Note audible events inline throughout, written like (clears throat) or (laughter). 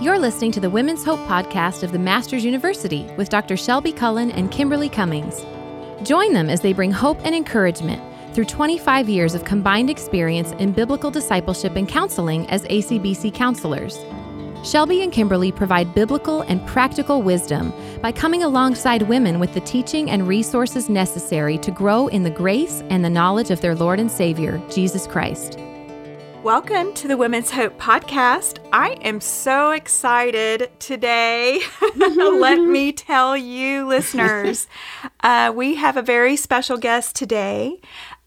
You're listening to the Women's Hope podcast of the Masters University with Dr. Shelbi Cullen and Kimberly Cummings. Join them as they bring hope and encouragement through 25 years of combined experience in biblical discipleship and counseling as ACBC counselors. Shelbi and Kimberly provide biblical and practical wisdom by coming alongside women with the teaching and resources necessary to grow in the grace and the knowledge of their Lord and Savior, Jesus Christ. Welcome to the Women's Hope Podcast. I am so excited today. (laughs) Let (laughs) me tell you, listeners, uh, we have a very special guest today.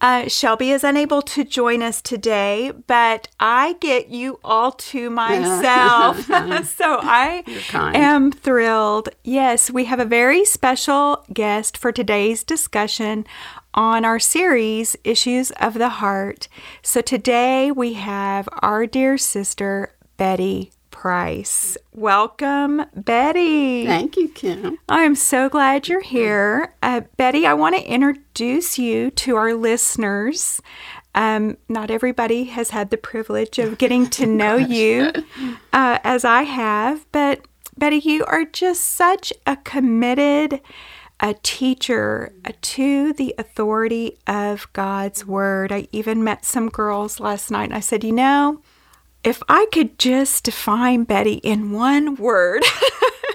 Uh, Shelbi is unable to join us today, but I get you all to (laughs) myself. (laughs) so I am thrilled. Yes, we have a very special guest for today's discussion on our series, Issues of the Heart. So today we have our dear sister, Betty Price. Welcome, Betty. Thank you, Kim. I'm so glad you're here. Uh, Betty, I want to introduce you to our listeners. Um, not everybody has had the privilege of getting to (laughs) know you uh, as I have, but Betty, you are just such a committed a teacher to the authority of God's word. I even met some girls last night and I said, you know, if I could just define Betty in one word,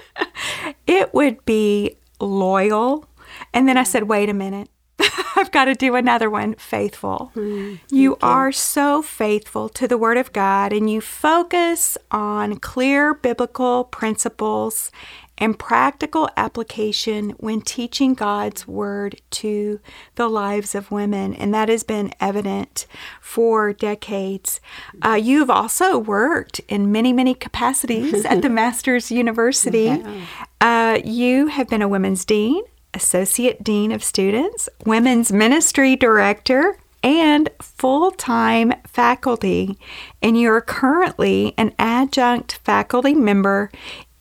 (laughs) it would be loyal. And then I said, wait a minute. (laughs) I've got to do another one faithful. Mm, you, you are so faithful to the Word of God and you focus on clear biblical principles and practical application when teaching God's Word to the lives of women. And that has been evident for decades. Uh, you've also worked in many, many capacities at the (laughs) Masters University. Yeah. Uh, you have been a women's dean, associate dean of students, women's ministry director, and full time faculty. And you're currently an adjunct faculty member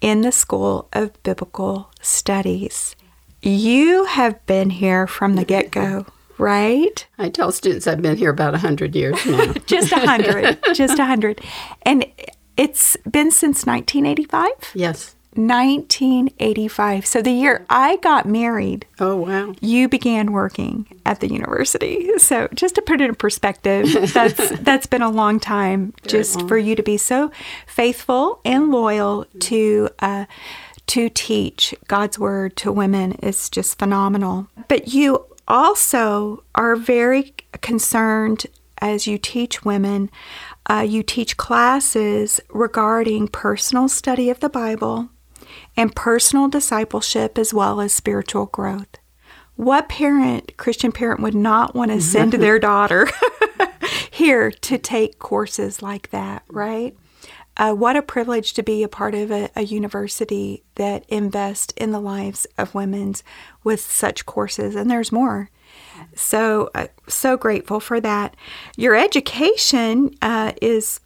in the School of Biblical Studies. You have been here from the get go, right? I tell students I've been here about 100 years now. (laughs) just 100, just 100. And it's been since 1985? Yes. 1985. So the year I got married. Oh wow. You began working at the university. So just to put it in perspective, (laughs) that's that's been a long time Very just long. for you to be so faithful and loyal to uh, to teach God's word to women is just phenomenal. But you also are very concerned as you teach women. Uh, you teach classes regarding personal study of the Bible, and personal discipleship as well as spiritual growth. What parent, Christian parent, would not want to send their daughter (laughs) here to take courses like that, right? Uh, what a privilege to be a part of a, a university that invests in the lives of women with such courses, and there's more. So, uh, so grateful for that. Your education uh, is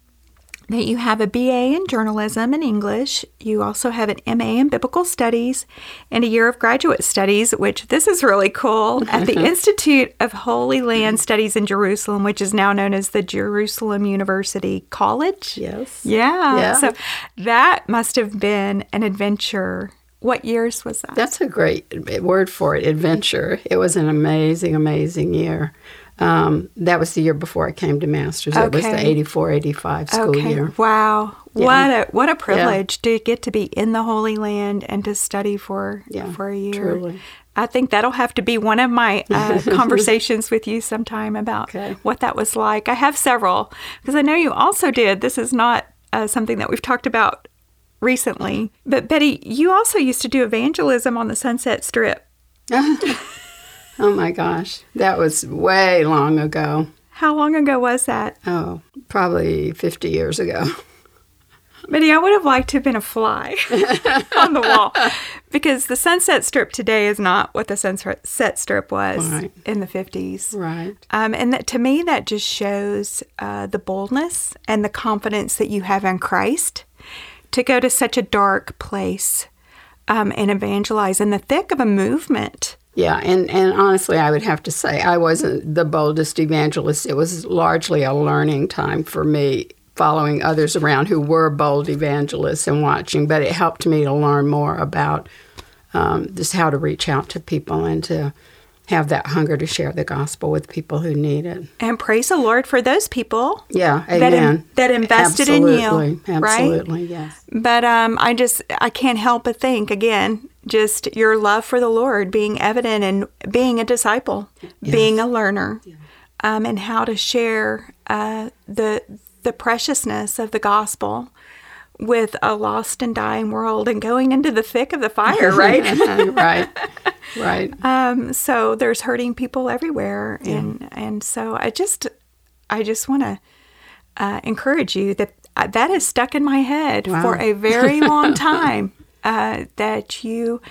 that you have a BA in journalism and English. You also have an MA in biblical studies and a year of graduate studies, which this is really cool, at the (laughs) Institute of Holy Land Studies in Jerusalem, which is now known as the Jerusalem University College. Yes. Yeah. yeah. So that must have been an adventure. What years was that? That's a great word for it, adventure. It was an amazing, amazing year. Um, that was the year before I came to Masters. Okay. It was the 84 85 school okay. year. Wow. Yeah. What a what a privilege yeah. to get to be in the Holy Land and to study for yeah, for a year. Truly. I think that'll have to be one of my uh, (laughs) conversations with you sometime about okay. what that was like. I have several because I know you also did. This is not uh, something that we've talked about recently, but Betty, you also used to do evangelism on the Sunset Strip. (laughs) Oh my gosh, that was way long ago. How long ago was that? Oh, probably 50 years ago. (laughs) Betty, I would have liked to have been a fly (laughs) on the wall because the Sunset Strip today is not what the Sunset Strip was right. in the 50s. Right. Um, and that, to me, that just shows uh, the boldness and the confidence that you have in Christ to go to such a dark place um, and evangelize in the thick of a movement yeah, and, and honestly, I would have to say I wasn't the boldest evangelist. It was largely a learning time for me following others around who were bold evangelists and watching, but it helped me to learn more about um, just how to reach out to people and to have that hunger to share the gospel with people who need it. And praise the Lord for those people. Yeah, amen. That, in, that invested absolutely, in you, right? Absolutely, yes. But um, I just I can't help but think again, just your love for the Lord being evident and being a disciple, yes. being a learner, yeah. um, and how to share uh, the the preciousness of the gospel with a lost and dying world and going into the thick of the fire, (laughs) right? right. Right. (laughs) Um, so there's hurting people everywhere, yeah. and and so I just I just want to uh, encourage you that uh, that has stuck in my head wow. for a very long (laughs) time. Uh, that you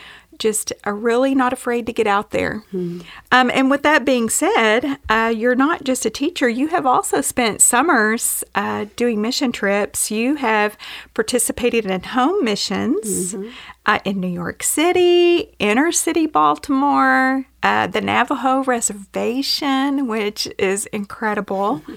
just are really not afraid to get out there. Hmm. Um, and with that being said, uh, you're not just a teacher, you have also spent summers uh, doing mission trips. You have participated in home missions mm-hmm. uh, in New York City, inner city Baltimore, uh, the Navajo Reservation, which is incredible. (laughs)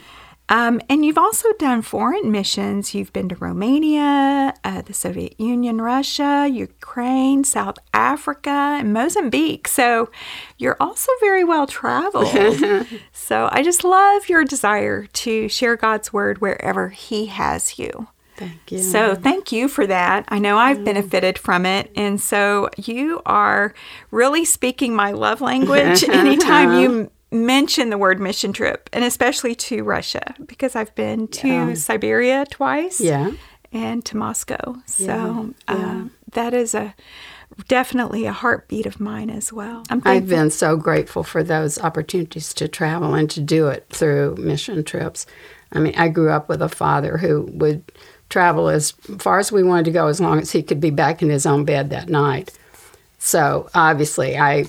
Um, and you've also done foreign missions. You've been to Romania, uh, the Soviet Union, Russia, Ukraine, South Africa, and Mozambique. So you're also very well traveled. (laughs) so I just love your desire to share God's word wherever He has you. Thank you. So, thank you for that. I know I've benefited from it. And so, you are really speaking my love language anytime you (laughs) mention the word mission trip, and especially to Russia, because I've been to yeah. Siberia twice. Yeah. And to Moscow. So yeah. Um, that is a definitely a heartbeat of mine as well. i have been so grateful for those opportunities to travel and to do it through mission trips. I mean, I grew up with a father who would travel as far as we wanted to go as long as he could be back in his own bed that night. So obviously, I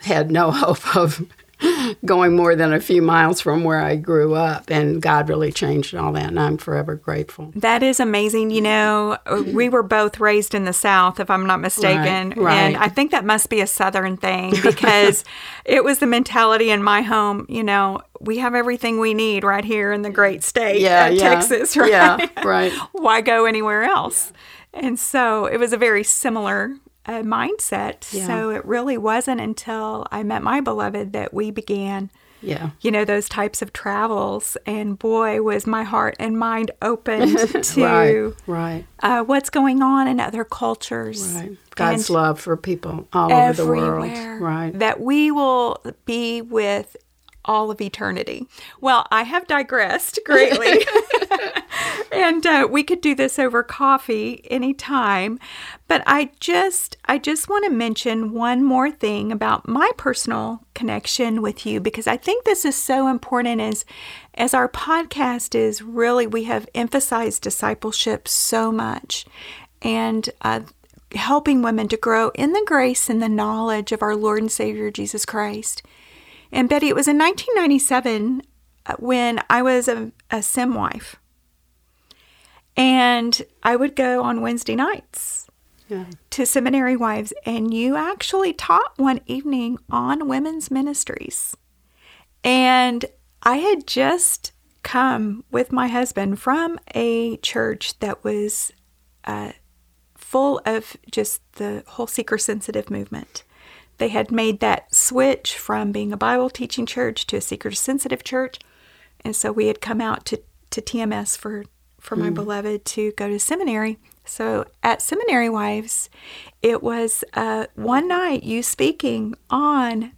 had no (laughs) hope of (laughs) going more than a few miles from where I grew up. And God really changed all that, and I'm forever grateful. That is amazing. You know, uh, (clears throat) we were both raised in the South, if I'm not mistaken. Right, right. And I think that must be a Southern thing (laughs) because it was the mentality in my home, you know, we have everything we need right here in the great state yeah, of yeah. Texas, (laughs) right? Yeah, right. Why go anywhere else? And so it was a very similar a mindset. Yeah. So it really wasn't until I met my beloved that we began. Yeah. You know, those types of travels. And boy, was my heart and mind opened (laughs) to right, right. Uh, what's going on in other cultures. Right. God's love for people all over the world. Right. That we will be with all of eternity. Well, I have digressed greatly. (laughs) and uh, we could do this over coffee anytime but i just i just want to mention one more thing about my personal connection with you because i think this is so important as as our podcast is really we have emphasized discipleship so much and uh, helping women to grow in the grace and the knowledge of our lord and savior jesus christ and betty it was in 1997 uh, when i was a, a sim wife and I would go on Wednesday nights yeah. to seminary wives, and you actually taught one evening on women's ministries. And I had just come with my husband from a church that was uh, full of just the whole seeker sensitive movement. They had made that switch from being a Bible teaching church to a seeker sensitive church. And so we had come out to, to TMS for for my mm. beloved to go to seminary. So at Seminary Wives, it was uh, one night you speaking on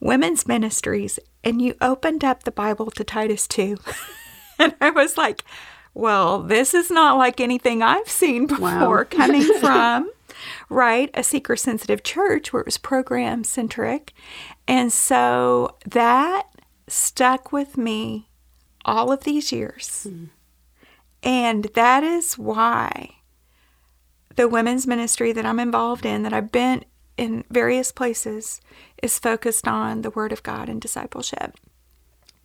women's ministries, and you opened up the Bible to Titus 2. (laughs) and I was like, well, this is not like anything I've seen before wow. (laughs) coming from, right, a seeker sensitive church where it was program centric. And so that stuck with me all of these years. Mm. And that is why the women's ministry that I'm involved in, that I've been in various places, is focused on the Word of God and discipleship.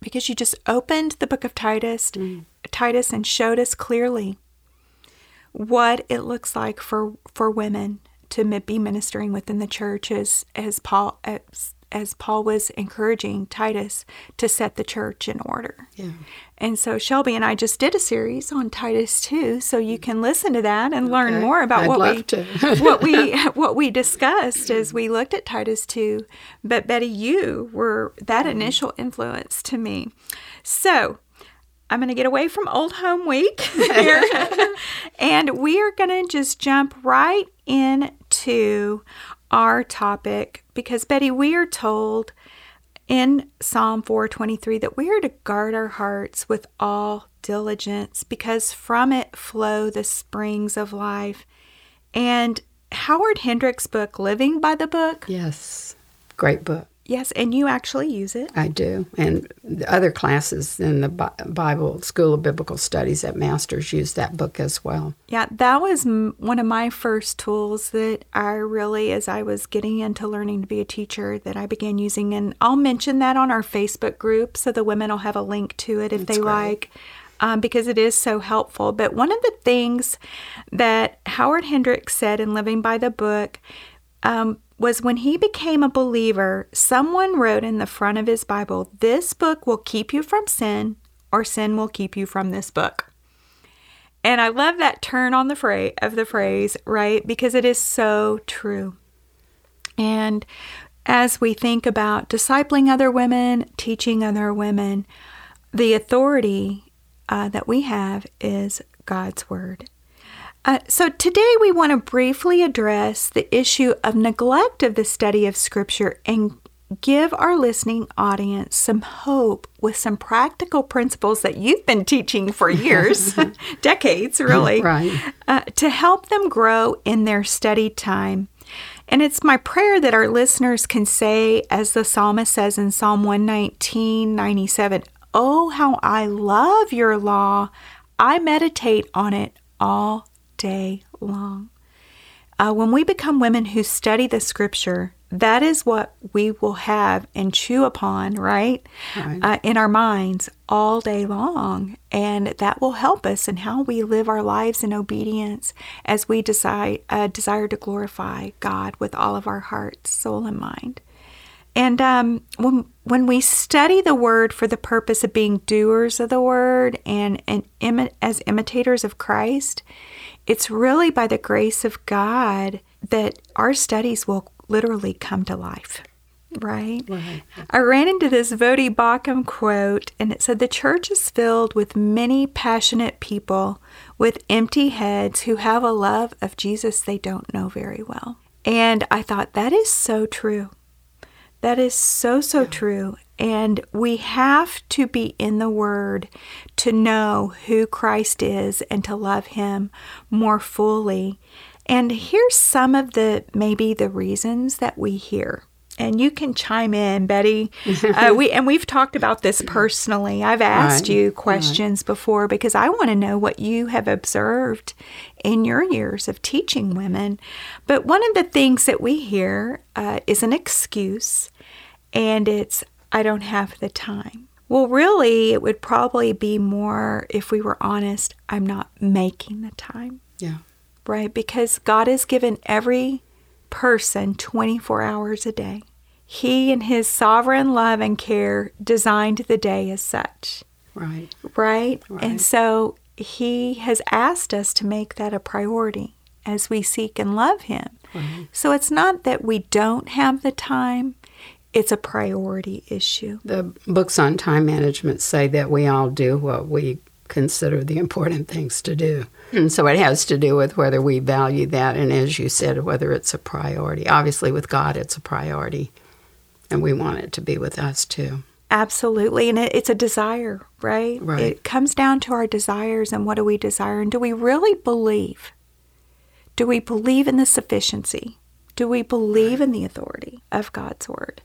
Because you just opened the book of Titus, mm. Titus, and showed us clearly what it looks like for for women to be ministering within the church as as Paul as, as Paul was encouraging Titus to set the church in order. Yeah. And so Shelbi and I just did a series on Titus 2, so you can listen to that and learn more about I'd what we to. (laughs) what we what we discussed as we looked at Titus 2. But Betty, you were that mm-hmm. initial influence to me. So, I'm going to get away from Old Home Week (laughs) here. and we are going to just jump right into our topic because Betty, we are told in Psalm 423 that we are to guard our hearts with all diligence because from it flow the springs of life. And Howard Hendricks' book, Living by the Book, Yes. Great book. Yes, and you actually use it. I do. And the other classes in the Bible School of Biblical Studies at Masters use that book as well. Yeah, that was m- one of my first tools that I really, as I was getting into learning to be a teacher, that I began using. And I'll mention that on our Facebook group so the women will have a link to it if That's they great. like, um, because it is so helpful. But one of the things that Howard Hendricks said in Living by the Book um, was when he became a believer, someone wrote in the front of his Bible, This book will keep you from sin, or sin will keep you from this book. And I love that turn on the phrase of the phrase, right? Because it is so true. And as we think about discipling other women, teaching other women, the authority uh, that we have is God's word. Uh, so today we want to briefly address the issue of neglect of the study of Scripture and give our listening audience some hope with some practical principles that you've been teaching for years, (laughs) (laughs) decades really, Right. uh, to help them grow in their study time. And it's my prayer that our listeners can say, as the psalmist says in Psalm 119, 97, Oh, how I love your law. I meditate on it all day long. Uh, when we become women who study the scripture, that is what we will have and chew upon, right? Right. Uh, in our minds all day long. And that will help us in how we live our lives in obedience as we decide, uh, desire to glorify God with all of our heart, soul, and mind. And um, when when we study the word for the purpose of being doers of the word and, and as imitators of Christ, it's really by the grace of God that our studies will literally come to life. Right? Right. I ran into this Voddie Baucham quote, and it said, The church is filled with many passionate people with empty heads who have a love of Jesus they don't know very well. And I thought, that is so true. That is so, so true. And we have to be in the Word to know who Christ is and to love Him more fully. And here's some of the maybe the reasons that we hear. And you can chime in, Betty. (laughs) Uh, we and we've talked about this personally. I've asked Right, you right. questions before because I want to know what you have observed in your years of teaching women. But one of the things that we hear uh, is an excuse, and it's, I don't have the time. Well, really, it would probably be more, if we were honest, I'm not making the time, Yeah. right? Because God has given every person 24 hours a day. He, in His sovereign love and care, designed the day as such Right. right? Right. And so he has asked us to make that a priority as we seek and love him. Right. So it's not that we don't have the time, it's a priority issue. The books on time management say that we all do what we consider the important things to do. And so it has to do with whether we value that, and as you said, whether it's a priority. Obviously, with God, it's a priority, and we want it to be with us too. Absolutely. And it, it's a desire, right? Right. It comes down to our desires and what do we desire? And do we really believe? Do we believe in the sufficiency? Do we believe in the authority of God's word?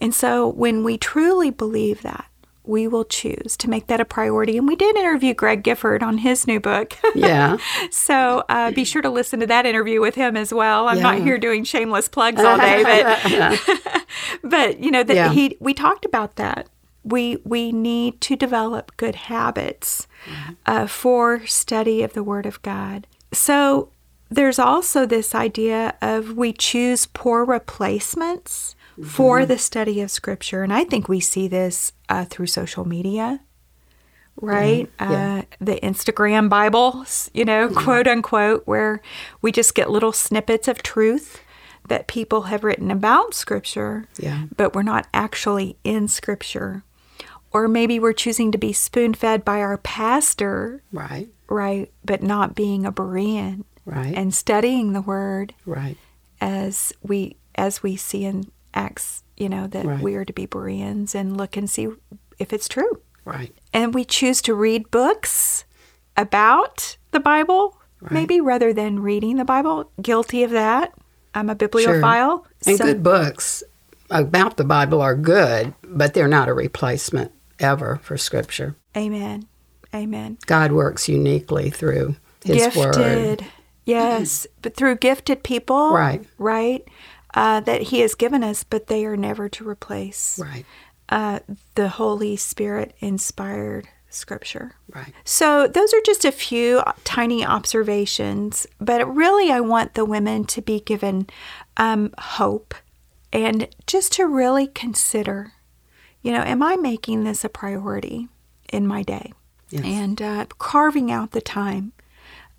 And so when we truly believe that, we will choose to make that a priority. And we did interview Greg Gifford on his new book. (laughs) Yeah. so uh, be sure to listen to that interview with him as well. I'm not here doing shameless plugs all day, but (laughs) (laughs) but you know that Yeah. he we talked about that. We we need to develop good habits uh, for study of the Word of God. So there's also this idea of we choose poor replacements for the study of Scripture. And I think we see this uh, through social media, right? Yeah. Uh, the Instagram Bible, you know, quote unquote, where we just get little snippets of truth that people have written about Scripture, Yeah. but we're not actually in Scripture. Or maybe we're choosing to be spoon fed by our pastor, Right. right? But not being a Berean Right. and studying the Word right. as we as we see in Acts, you know, that Right. we are to be Bereans and look and see if it's true. Right. And we choose to read books about the Bible, maybe rather than reading the Bible. Guilty of that. I'm a bibliophile. Sure. And so- good books about the Bible are good, but they're not a replacement ever for Scripture. Amen. Amen. God works uniquely through His Word. gifted. Yes, but through gifted people. Right. Right. Uh, that He has given us, but they are never to replace Right. uh, the Holy Spirit inspired Scripture. Right. So, those are just a few tiny observations, but really, I want the women to be given um, hope and just to really consider you know, am I making this a priority in my day? Yes. And uh, carving out the time.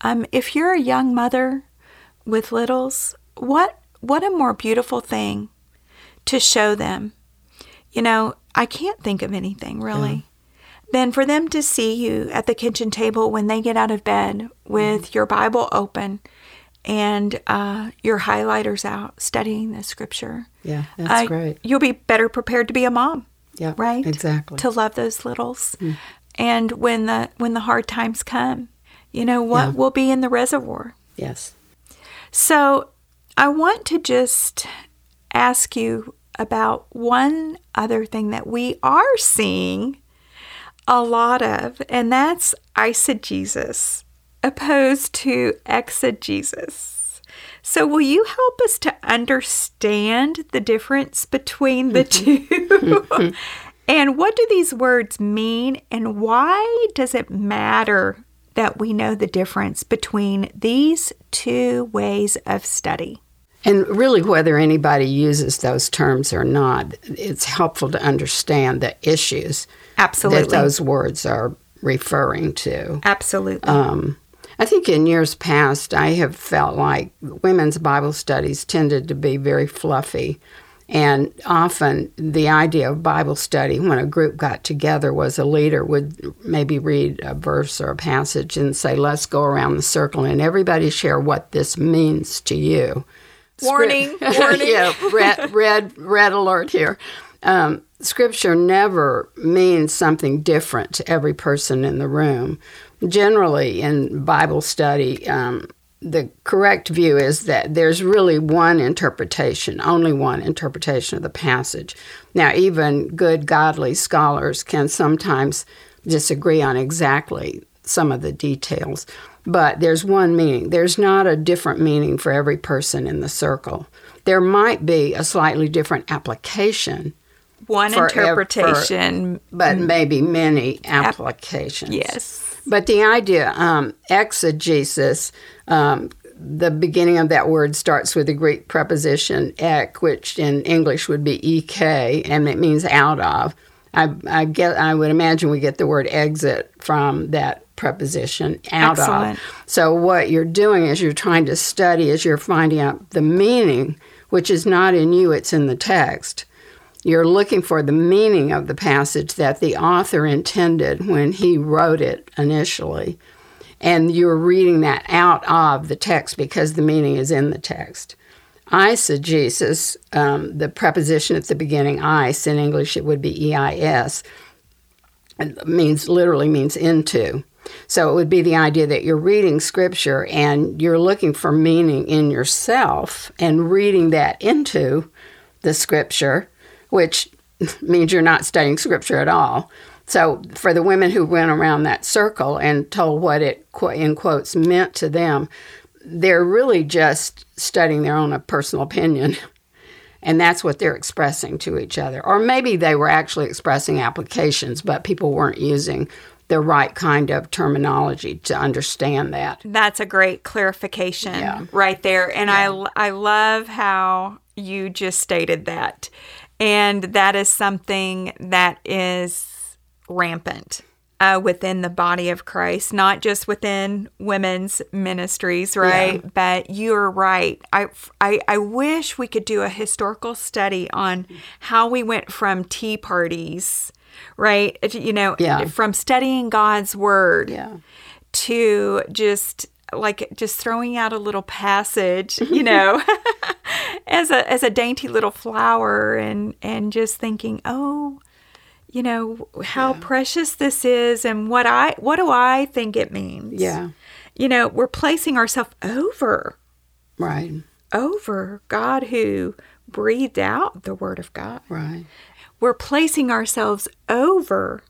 Um, if you're a young mother with littles, what what a more beautiful thing to show them. You know, I can't think of anything really than for them to see you at the kitchen table when they get out of bed with your Bible open and uh, your highlighters out studying the scripture. Yeah, that's Uh, great. You'll be better prepared to be a mom, Yeah. right? Exactly. To love those littles. And when the when the hard times come, you know what Yeah. will be in the reservoir. yes. So I want to just ask you about one other thing that we are seeing a lot of, and that's eisegesis opposed to exegesis. So, will you help us to understand the difference between the mm-hmm. two? (laughs) and what do these words mean? And why does it matter that we know the difference between these two ways of study? And really, whether anybody uses those terms or not, it's helpful to understand the issues Absolutely. that those words are referring to. Absolutely. Um, I think in years past, I have felt like women's Bible studies tended to be very fluffy. And often the idea of Bible study, when a group got together, was a leader would maybe read a verse or a passage and say, Let's go around the circle and everybody share what this means to you. Warning, (laughs) warning. yeah, red, red, red alert here. Um, scripture never means something different to every person in the room. Generally, in Bible study, um, the correct view is that there's really one interpretation, only one interpretation of the passage. Now, even good, godly scholars can sometimes disagree on exactly some of the details, but there's one meaning. There's not a different meaning for every person in the circle. There might be a slightly different application, One for ev- for- interpretation. but maybe many applications. yes. But the idea, um, exegesis, um, the beginning of that word starts with the Greek preposition ek, which in English would be ek, and it means out of. I, I get. I would imagine we get the word exit from that preposition out Excellent. of. So what you're doing is you're trying to study as you're finding out the meaning, which is not in you; it's in the text. You're looking for the meaning of the passage that the author intended when he wrote it initially. And you're reading that out of the text because the meaning is in the text. Eisegesis, um, the preposition at the beginning, eis, in English it would be E-I-S, means literally means into. So it would be the idea that you're reading scripture and you're looking for meaning in yourself and reading that into the scripture, which (laughs) means you're not studying scripture at all. So for the women who went around that circle and told what it in quotes meant to them, they're really just studying their own personal opinion. (laughs) And that's what they're expressing to each other. Or maybe they were actually expressing applications, but people weren't using the right kind of terminology to understand that. That's a great clarification Yeah. right there. And I, I love how you just stated that. And that is something that is rampant uh, within the body of Christ, not just within women's ministries, right? Yeah. But you're right. I, I, I wish we could do a historical study on how we went from tea parties, right? You know, yeah. from studying God's word yeah. to just like just throwing out a little passage, you know, (laughs) as a as a dainty little flower and and just thinking, "Oh, you know, how yeah. precious this is and what I what do I think it means?" Yeah. You know, we're placing ourselves over right over God who breathed out the word of God. Right. We're placing ourselves over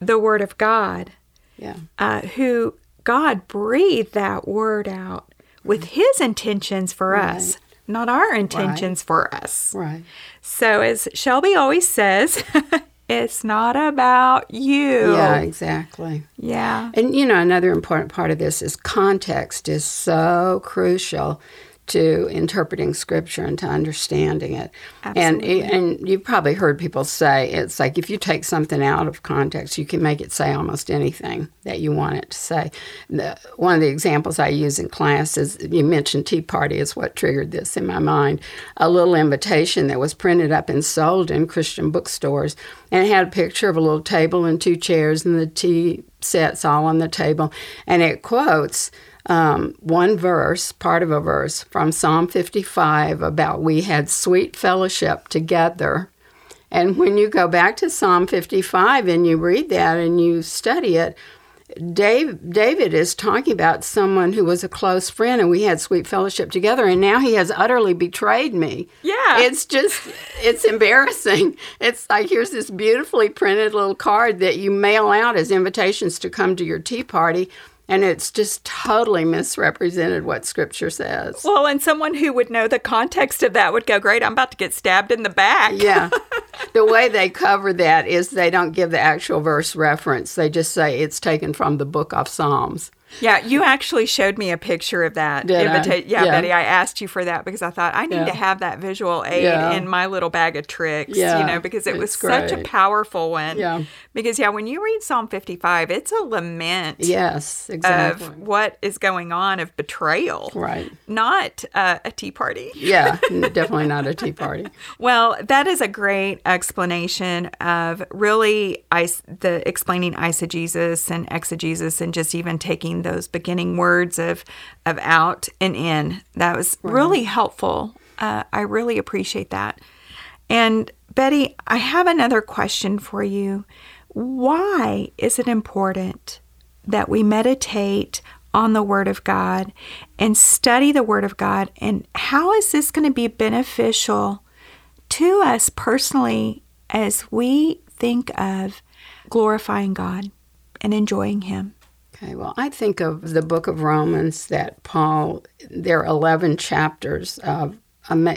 the word of God. Yeah. Uh, who God breathed that word out with his intentions for right. us, not our intentions right. for us. Right. So, as Shelbi always says, (laughs) it's not about you. Yeah, exactly. Yeah. And, you know, another important part of this is context is so crucial to interpreting scripture and to understanding it. Absolutely. And and you've probably heard people say it's like if you take something out of context, you can make it say almost anything that you want it to say. The, one of the examples I use in class is you mentioned Tea Party is what triggered this in my mind. A little invitation that was printed up and sold in Christian bookstores, and it had a picture of a little table and two chairs and the tea sets all on the table, and it quotes um, one verse, part of a verse from Psalm 55 about we had sweet fellowship together. And when you go back to Psalm 55 and you read that and you study it, Dave, David is talking about someone who was a close friend and we had sweet fellowship together, and now he has utterly betrayed me. Yeah. It's just, it's embarrassing. (laughs) It's like here's this beautifully printed little card that you mail out as invitations to come to your tea party and it's just totally misrepresented what scripture says. Well, and someone who would know the context of that would go, Great, I'm about to get stabbed in the back. Yeah. (laughs) the way they cover that is they don't give the actual verse reference, they just say it's taken from the book of Psalms. Yeah, you actually showed me a picture of that. Did invita-? Yeah, yeah, Betty, I asked you for that because I thought I need yeah. to have that visual aid yeah. in my little bag of tricks, you know, because it was such a powerful one. Yeah. Because, yeah, when you read Psalm 55, it's a lament. Yes, exactly. Of what is going on of betrayal. Right. Not uh, a tea party. Yeah, (laughs) definitely not a tea party. well, that is a great explanation of really is- the explaining eisegesis and exegesis and just even taking those beginning words of of out and in. That was right. really helpful. Uh, I really appreciate that. And Betty, I have another question for you. Why is it important that we meditate on the Word of God and study the Word of God? And how is this going to be beneficial to us personally as we think of glorifying God and enjoying Him? Okay, well, I think of the book of Romans that Paul, there are 11 chapters of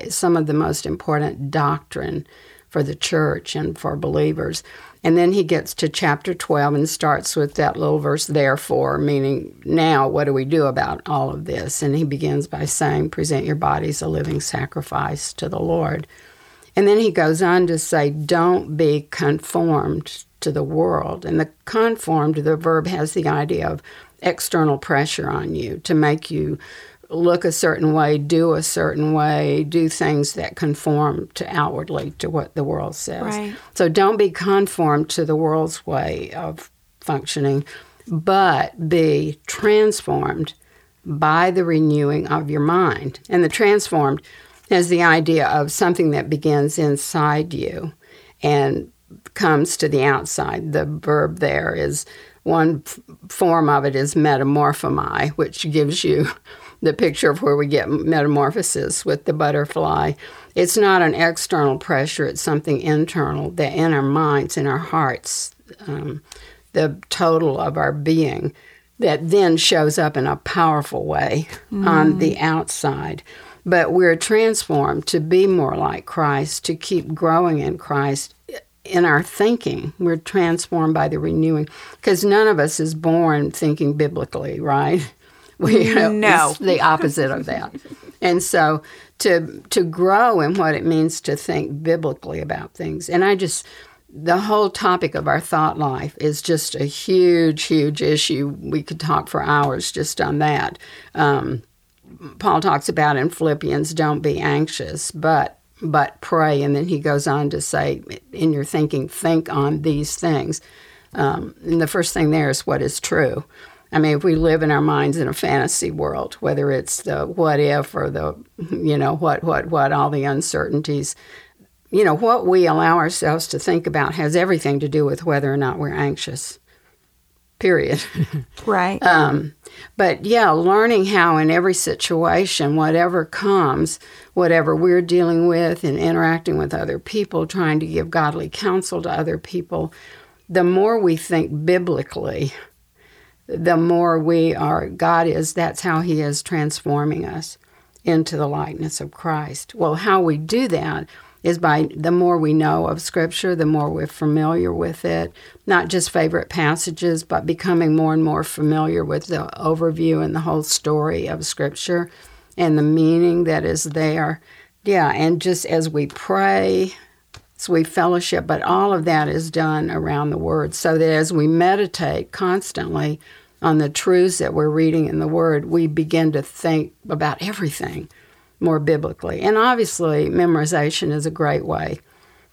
some of the most important doctrine for the church and for believers. And then he gets to chapter 12 and starts with that little verse, therefore, meaning now, what do we do about all of this? And he begins by saying, present your bodies a living sacrifice to the Lord. And then he goes on to say, don't be conformed to the world. And the conformed, the verb has the idea of external pressure on you to make you look a certain way, do a certain way, do things that conform to outwardly to what the world says. Right. So don't be conformed to the world's way of functioning, but be transformed by the renewing of your mind. And the transformed has the idea of something that begins inside you and comes to the outside. The verb there is one f- form of it is metamorphomai, which gives you the picture of where we get metamorphosis with the butterfly. It's not an external pressure, it's something internal that in our minds, in our hearts, um, the total of our being, that then shows up in a powerful way mm. on the outside. But we're transformed to be more like Christ, to keep growing in Christ in our thinking. We're transformed by the renewing because none of us is born thinking biblically, right? (laughs) We, no, the opposite of that. And so to to grow in what it means to think biblically about things. And I just the whole topic of our thought life is just a huge, huge issue. We could talk for hours just on that. Um, Paul talks about in Philippians, don't be anxious, but but pray. And then he goes on to say, in your thinking, think on these things. Um, and the first thing there is what is true. I mean, if we live in our minds in a fantasy world, whether it's the what if or the, you know, what, what, what, all the uncertainties, you know, what we allow ourselves to think about has everything to do with whether or not we're anxious. Period. (laughs) Right. Um, but yeah, learning how in every situation, whatever comes, whatever we're dealing with and interacting with other people, trying to give godly counsel to other people, the more we think biblically, the more we are, God is, that's how He is transforming us into the likeness of Christ. Well, how we do that is by the more we know of Scripture, the more we're familiar with it, not just favorite passages, but becoming more and more familiar with the overview and the whole story of Scripture and the meaning that is there. Yeah, and just as we pray, as we fellowship, but all of that is done around the Word, so that as we meditate constantly on the truths that we're reading in the Word, we begin to think about everything more biblically. And obviously, memorization is a great way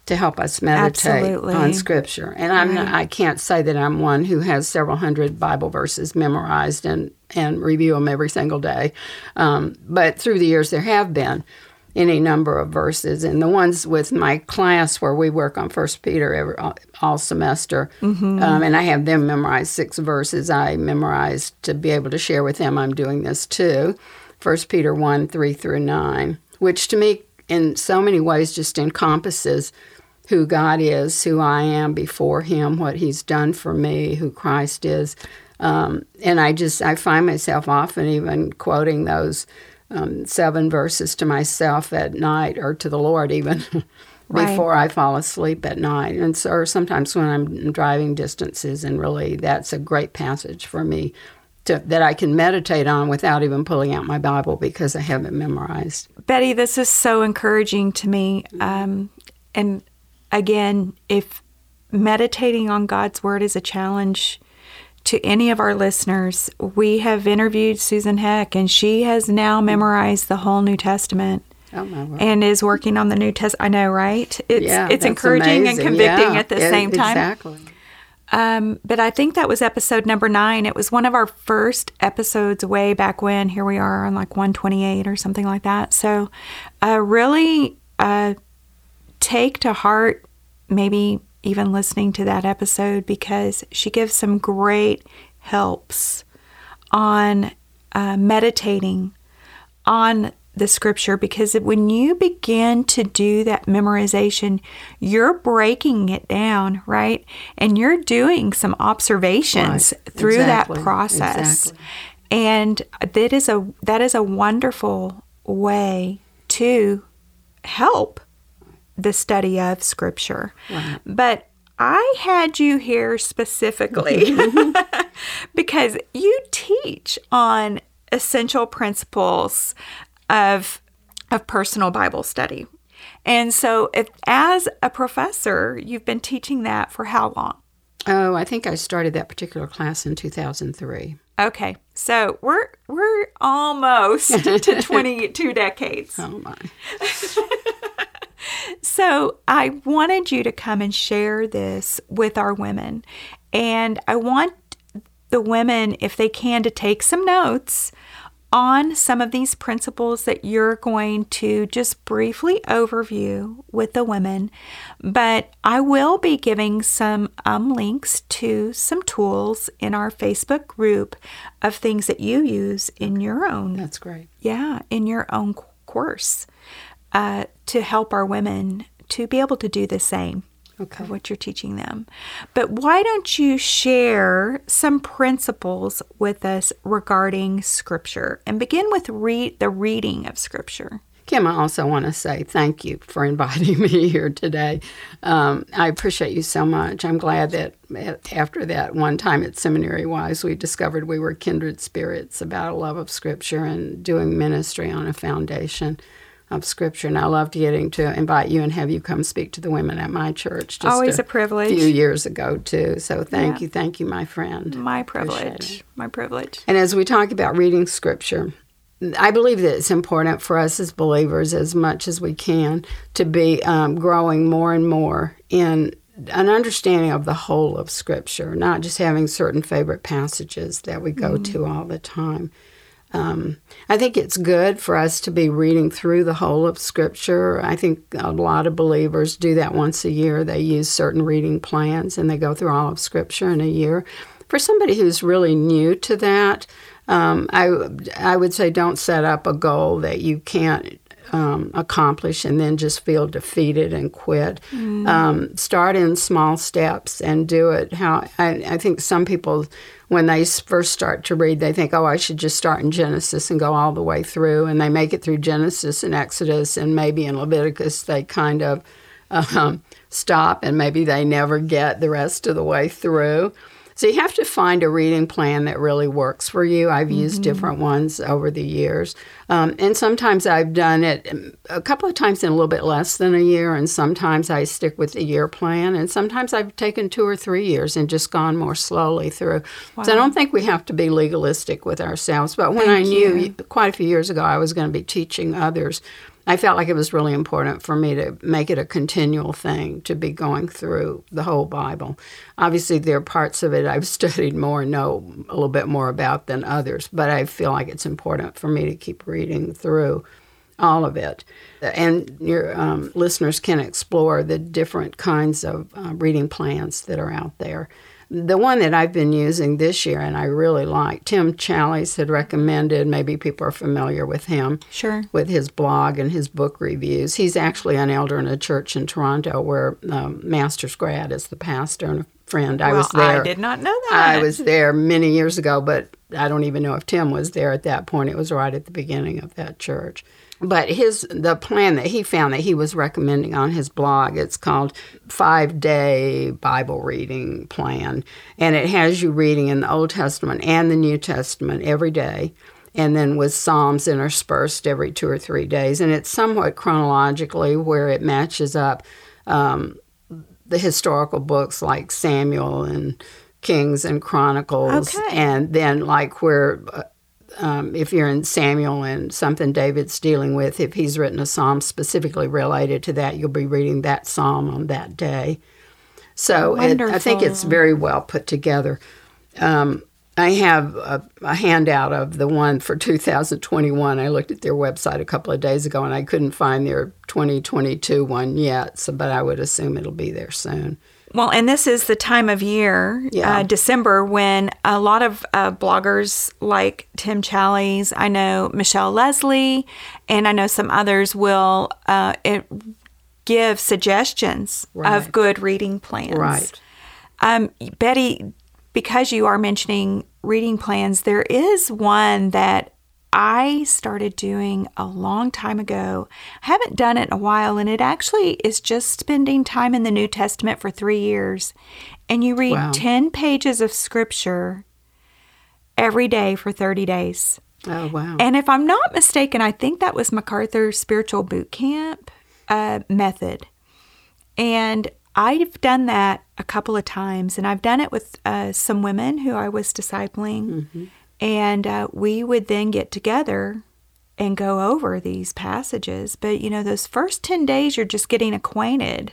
to help us meditate Absolutely. on Scripture. And I'm not, I can't say that I'm one who has several hundred Bible verses memorized and and review them every single day. Um, but through the years, there have been any number of verses, and the ones with my class where we work on First Peter every, all, semester, um, and I have them memorize six verses. I memorized to be able to share with them. I'm doing this too. First Peter one three through nine, which to me, in so many ways, just encompasses who God is, who I am before Him, what He's done for me, who Christ is. Um, and I just, I find myself often even quoting those um, seven verses to myself at night or to the Lord even (laughs) Right. before I fall asleep at night. And so, or sometimes when I'm driving distances, and really that's a great passage for me to, that I can meditate on without even pulling out my Bible because I have it memorized. Betty, this is so encouraging to me. Um, and again, if meditating on God's Word is a challenge to any of our listeners, we have interviewed Susan Heck, and she has now memorized the whole New Testament Oh my word. and is working on the New Testament. I know, right? It's yeah, it's encouraging and convicting Yeah, at the it- same time. Exactly. Um, but I think that was episode number nine. It was one of our first episodes way back when. Here we are on like 128 or something like that. So, uh, really uh, take to heart maybe even listening to that episode because she gives some great helps on uh, meditating on the scripture because when you begin to do that memorization, you're breaking it down, right? And you're doing some observations Right. through Exactly. that process. Exactly. And that is a that is a wonderful way to help the study of scripture. But I had you here specifically (laughs) (laughs) because you teach on essential principles of of personal Bible study. And so if as a professor, you've been teaching that for how long? Oh, I think I started that particular class in 2003. Okay. So we're we're almost (laughs) to 22 decades. Oh my. (laughs) So I wanted you to come and share this with our women. And I want the women, if they can, to take some notes on some of these principles that you're going to just briefly overview with the women. But I will be giving some um, links to some tools in our Facebook group of things that you use in your own That's great. yeah, in your own course uh, to help our women to be able to do the same Okay. of what you're teaching them. But why don't you share some principles with us regarding Scripture and begin with read the reading of Scripture? Kim, I also want to say thank you for (laughs) inviting me here today. Um, I appreciate you so much. I'm glad that after that one time at Seminary Wives, we discovered we were kindred spirits about a love of Scripture and doing ministry on a foundation of Scripture. And I loved getting to invite you and have you come speak to the women at my church. Just Always a, a privilege. few years ago, too. So thank yeah. you. Thank you, my friend. My privilege. My privilege. And as we talk about reading Scripture, I believe that it's important for us as believers, as much as we can, to be um, growing more and more in an understanding of the whole of Scripture, not just having certain favorite passages that we go mm to all the time. Um, I think it's good for us to be reading through the whole of Scripture. I think a lot of believers do that once a year. They use certain reading plans and they go through all of Scripture in a year. For somebody who's really new to that, um, I, I would say don't set up a goal that you can't um, accomplish and then just feel defeated and quit. Mm. Um, start in small steps and do it. How I, I, think some people, when they first start to read, they think, "Oh, I should just start in Genesis and go all the way through," and they make it through Genesis and Exodus and maybe in Leviticus they kind of (laughs) um, stop and maybe they never get the rest of the way through. So you have to find a reading plan that really works for you. I've mm-hmm. used different ones over the years. Um, and sometimes I've done it a couple of times in a little bit less than a year, and sometimes I stick with the year plan, and sometimes I've taken two or three years and just gone more slowly through. Wow. So I don't think we have to be legalistic with ourselves. But when Thank I knew you. quite a few years ago I was going to be teaching others, I felt like it was really important for me to make it a continual thing to be going through the whole Bible. Obviously, there are parts of it I've (laughs) studied more and know a little bit more about than others, but I feel like it's important for me to keep reading through all of it. And your um, listeners can explore the different kinds of uh, reading plans that are out there. The one that I've been using this year and I really like, Tim Challies had recommended, maybe people are familiar with him. Sure. With his blog and his book reviews. He's actually an elder in a church in Toronto where um, Master's grad is the pastor and a friend. I well, was there. I did not know that. I was there many years ago, but I don't even know if Tim was there at that point. It was right at the beginning of that church but his the plan that he found that he was recommending on his blog it's called five day bible reading plan and it has you reading in the old testament and the new testament every day and then with psalms interspersed every two or three days and it's somewhat chronologically where it matches up um, the historical books like samuel and kings and chronicles okay. and then like where uh, um, if you're in Samuel and something David's dealing with, if he's written a psalm specifically related to that, you'll be reading that psalm on that day. So it, I think it's very well put together. Um, I have a, a, handout of the one for 2021. I looked at their website a couple of days ago and I couldn't find their 2022 one yet, so, but I would assume it'll be there soon. Well, and this is the time of year, yeah. uh, December, when a lot of uh, bloggers like Tim Challies, I know Michelle Lesley, and I know some others will uh, it, give suggestions right. of good reading plans. Right. Um, Betty, because you are mentioning reading plans, there is one that I started doing a long time ago. I haven't done it in a while, and it actually is just spending time in the New Testament for three years. And you read wow. 10 pages of scripture every day for 30 days. Oh, wow. And if I'm not mistaken, I think that was MacArthur's spiritual boot camp uh, method. And I've done that a couple of times, and I've done it with uh, some women who I was discipling. Mm-hmm. And uh, we would then get together and go over these passages. But you know, those first ten days, you're just getting acquainted.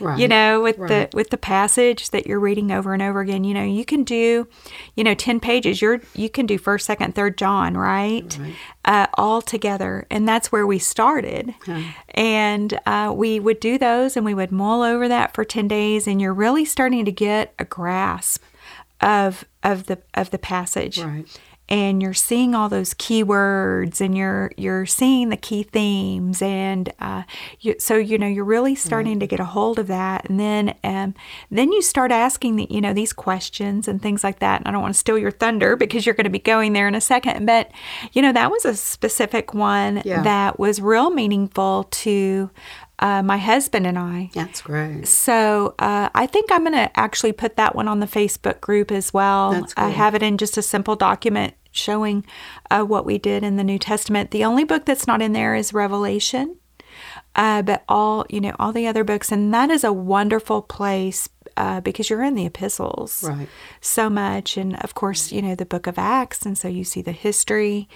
Right. You know, with right. the with the passage that you're reading over and over again. You know, you can do, you know, ten pages. You're you can do first, second, third John, right? right. Uh, all together, and that's where we started. Huh. And uh, we would do those, and we would mull over that for ten days, and you're really starting to get a grasp of of the of the passage. Right. and you're seeing all those keywords and you're you're seeing the key themes and uh, you, so you know you're really starting right. to get a hold of that and then um, then you start asking the, you know these questions and things like that and I don't want to steal your thunder because you're going to be going there in a second but you know that was a specific one yeah. that was real meaningful to uh, my husband and I. That's great. So uh, I think I'm going to actually put that one on the Facebook group as well. That's I have it in just a simple document showing uh, what we did in the New Testament. The only book that's not in there is Revelation, uh, but all you know, all the other books, and that is a wonderful place uh, because you're in the epistles right. so much, and of course, you know the Book of Acts, and so you see the history.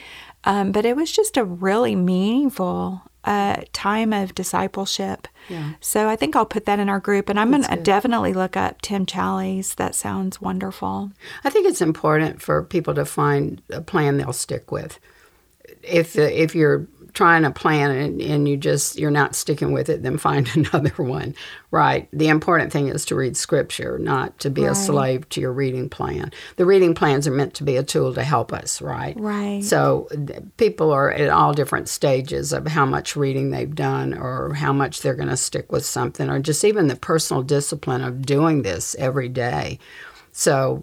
Um, but it was just a really meaningful uh, time of discipleship. Yeah. So I think I'll put that in our group, and I'm going to definitely look up Tim Challies. That sounds wonderful. I think it's important for people to find a plan they'll stick with. If if you're trying a plan and, and you just you're not sticking with it then find (laughs) another one right? The important thing is to read scripture not to be right. a slave to your reading plan. The reading plans are meant to be a tool to help us right? Right. So people are at all different stages of how much reading they've done or how much they're going to stick with something or just even the personal discipline of doing this every day so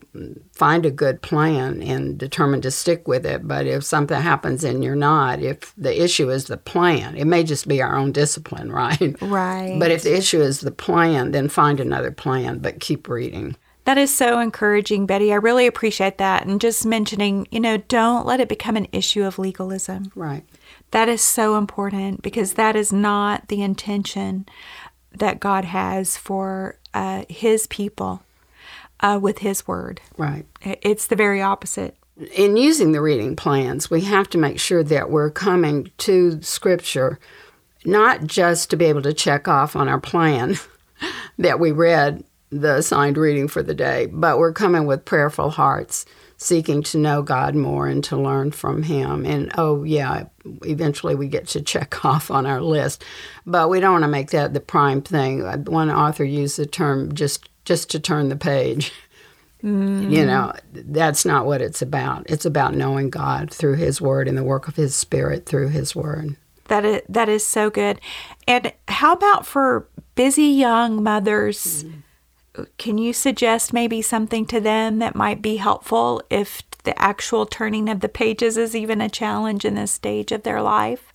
find a good plan and determine to stick with it. But if something happens and you're not, if the issue is the plan, it may just be our own discipline, right? (laughs) Right. But if the issue is the plan, then find another plan, but keep reading. That is so encouraging, Betty. I really appreciate that. And just mentioning, you know, don't let it become an issue of legalism. Right. That is so important because that is not the intention that God has for uh, His people uh, with His Word. Right. It's the very opposite. In using the reading plans, we have to make sure that we're coming to Scripture not just to be able to check off on our plan (laughs) that we read the assigned reading for the day, but we're coming with prayerful hearts, seeking to know God more and to learn from Him. And oh, yeah, eventually we get to (laughs) check off on our list, but we don't want to make that the prime thing. One author used the term just just to turn the page. Mm. You know, that's not what it's about. It's about knowing God through His Word and the work of His Spirit through His Word. That is, that is so good. And how about for busy young mothers? Mm. Can you suggest maybe something to them that might be helpful if the actual turning of the pages is even a challenge in this stage of their life?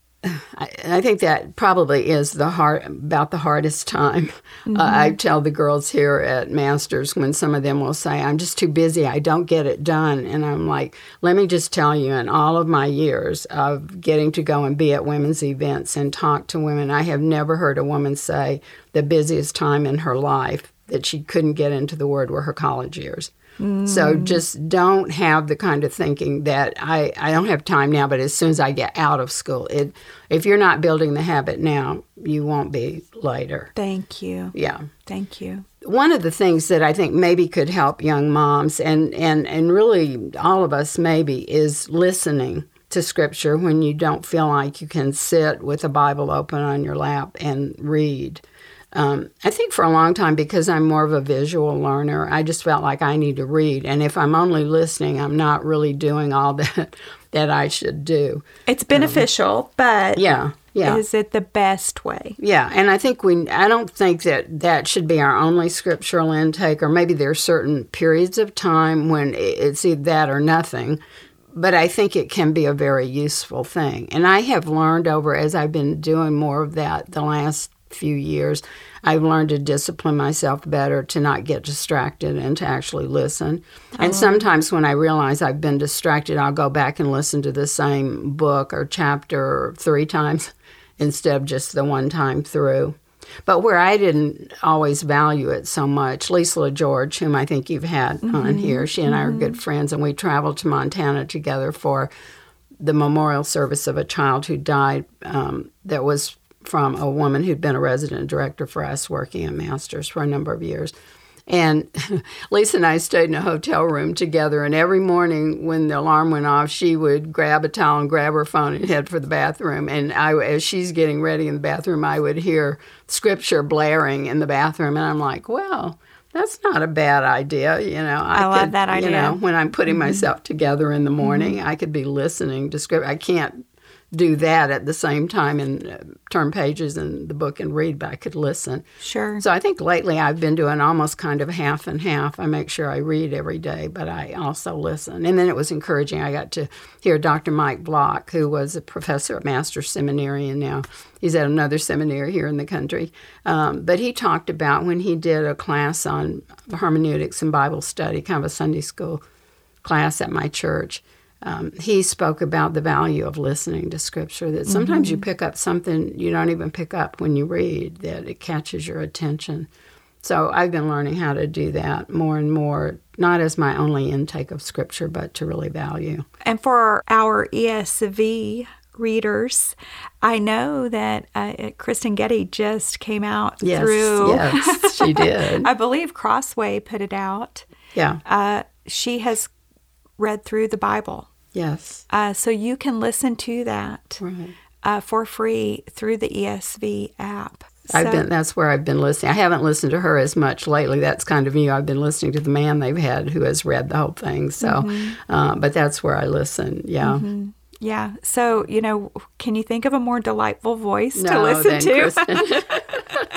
I, I, think that probably is the hard about the hardest time. Mm-hmm. Uh, I tell the girls here at Masters when some of them will say, "I'm just too busy. I don't get it done," and I'm like, "Let me just tell you, in all of my years of getting to go and be at women's events and talk to women, I have never heard a woman say the busiest time in her life that she couldn't get into the Word were her college years." Mm. So just don't have the kind of thinking that I, I don't have time now, but as soon as I get out of school, it if you're not building the habit now, you won't be later. Thank you. Yeah. Thank you. One of the things that I think maybe could help young moms and, and, and really all of us maybe is listening to scripture when you don't feel like you can sit with a Bible open on your lap and read. Um, I think for a long time, because I'm more of a visual learner, I just felt like I need to read. And if I'm only listening, I'm not really doing all (laughs) that that I should do. It's beneficial, um, but yeah, yeah. Is it the best way? Yeah, and I think we. I don't think that that should be our only scriptural intake, or maybe there are certain periods of time when it's either that or nothing. But I think it can be a very useful thing. And I have learned over as I've been doing more of that the last few years, I've learned to discipline myself better to not get distracted and to actually listen. And oh. sometimes when I realize I've been distracted, I'll go back and listen to the same book or chapter three times (laughs) instead of just the one time through. But where I didn't always value it so much, Lisa George, whom I think you've had mm-hmm. on here, she and mm-hmm. I are good mm-hmm. friends, and we traveled to Montana together for the memorial service of a child who died um, that was from a woman who'd been a resident director for us working at Masters for a number of years. And (laughs) Lisa and I stayed in a hotel room together, and every morning when the alarm went off, she would grab a towel and grab her phone and head for the bathroom. And I, as she's getting ready in the bathroom, I would hear scripture blaring in the bathroom, and I'm like, well, that's not a bad idea. You know, I, I love could, that idea. You know, when I'm putting mm-hmm. myself together in the morning, mm-hmm. I could be listening to scripture. I can't do that at the same time and uh, turn pages in the book and read, but I could listen. Sure. So I think lately I've been doing almost kind of half and half. I make sure I read every day, but I also listen. And then it was encouraging. I got to hear Dr. Mike Vlach, who was a professor at Master's Seminary, and now he's at another seminary here in the country. Um, but he talked about when he did a class on hermeneutics and Bible study, kind of a Sunday school class at my church um, he spoke about the value of listening to scripture that sometimes you pick up something you don't even pick up when you read that it catches your attention so i've been learning how to do that more and more not as my only intake of scripture but to really value And for our ESV readers, I know that uh, Kristyn Getty just came out yes through. yes she (laughs) did I believe Crossway put it out. yeah Uh, she has read through the Bible. Yes Uh, so you can listen to that right uh, for free through the ESV app. I've been that's where I've been listening. I haven't listened to her as much lately. That's kind of new. I've been listening to the man they've had who has read the whole thing. So, Mm-hmm. uh, but that's where I listen. Yeah. Yeah. So, you know, can you think of a more delightful voice to No, listen then to?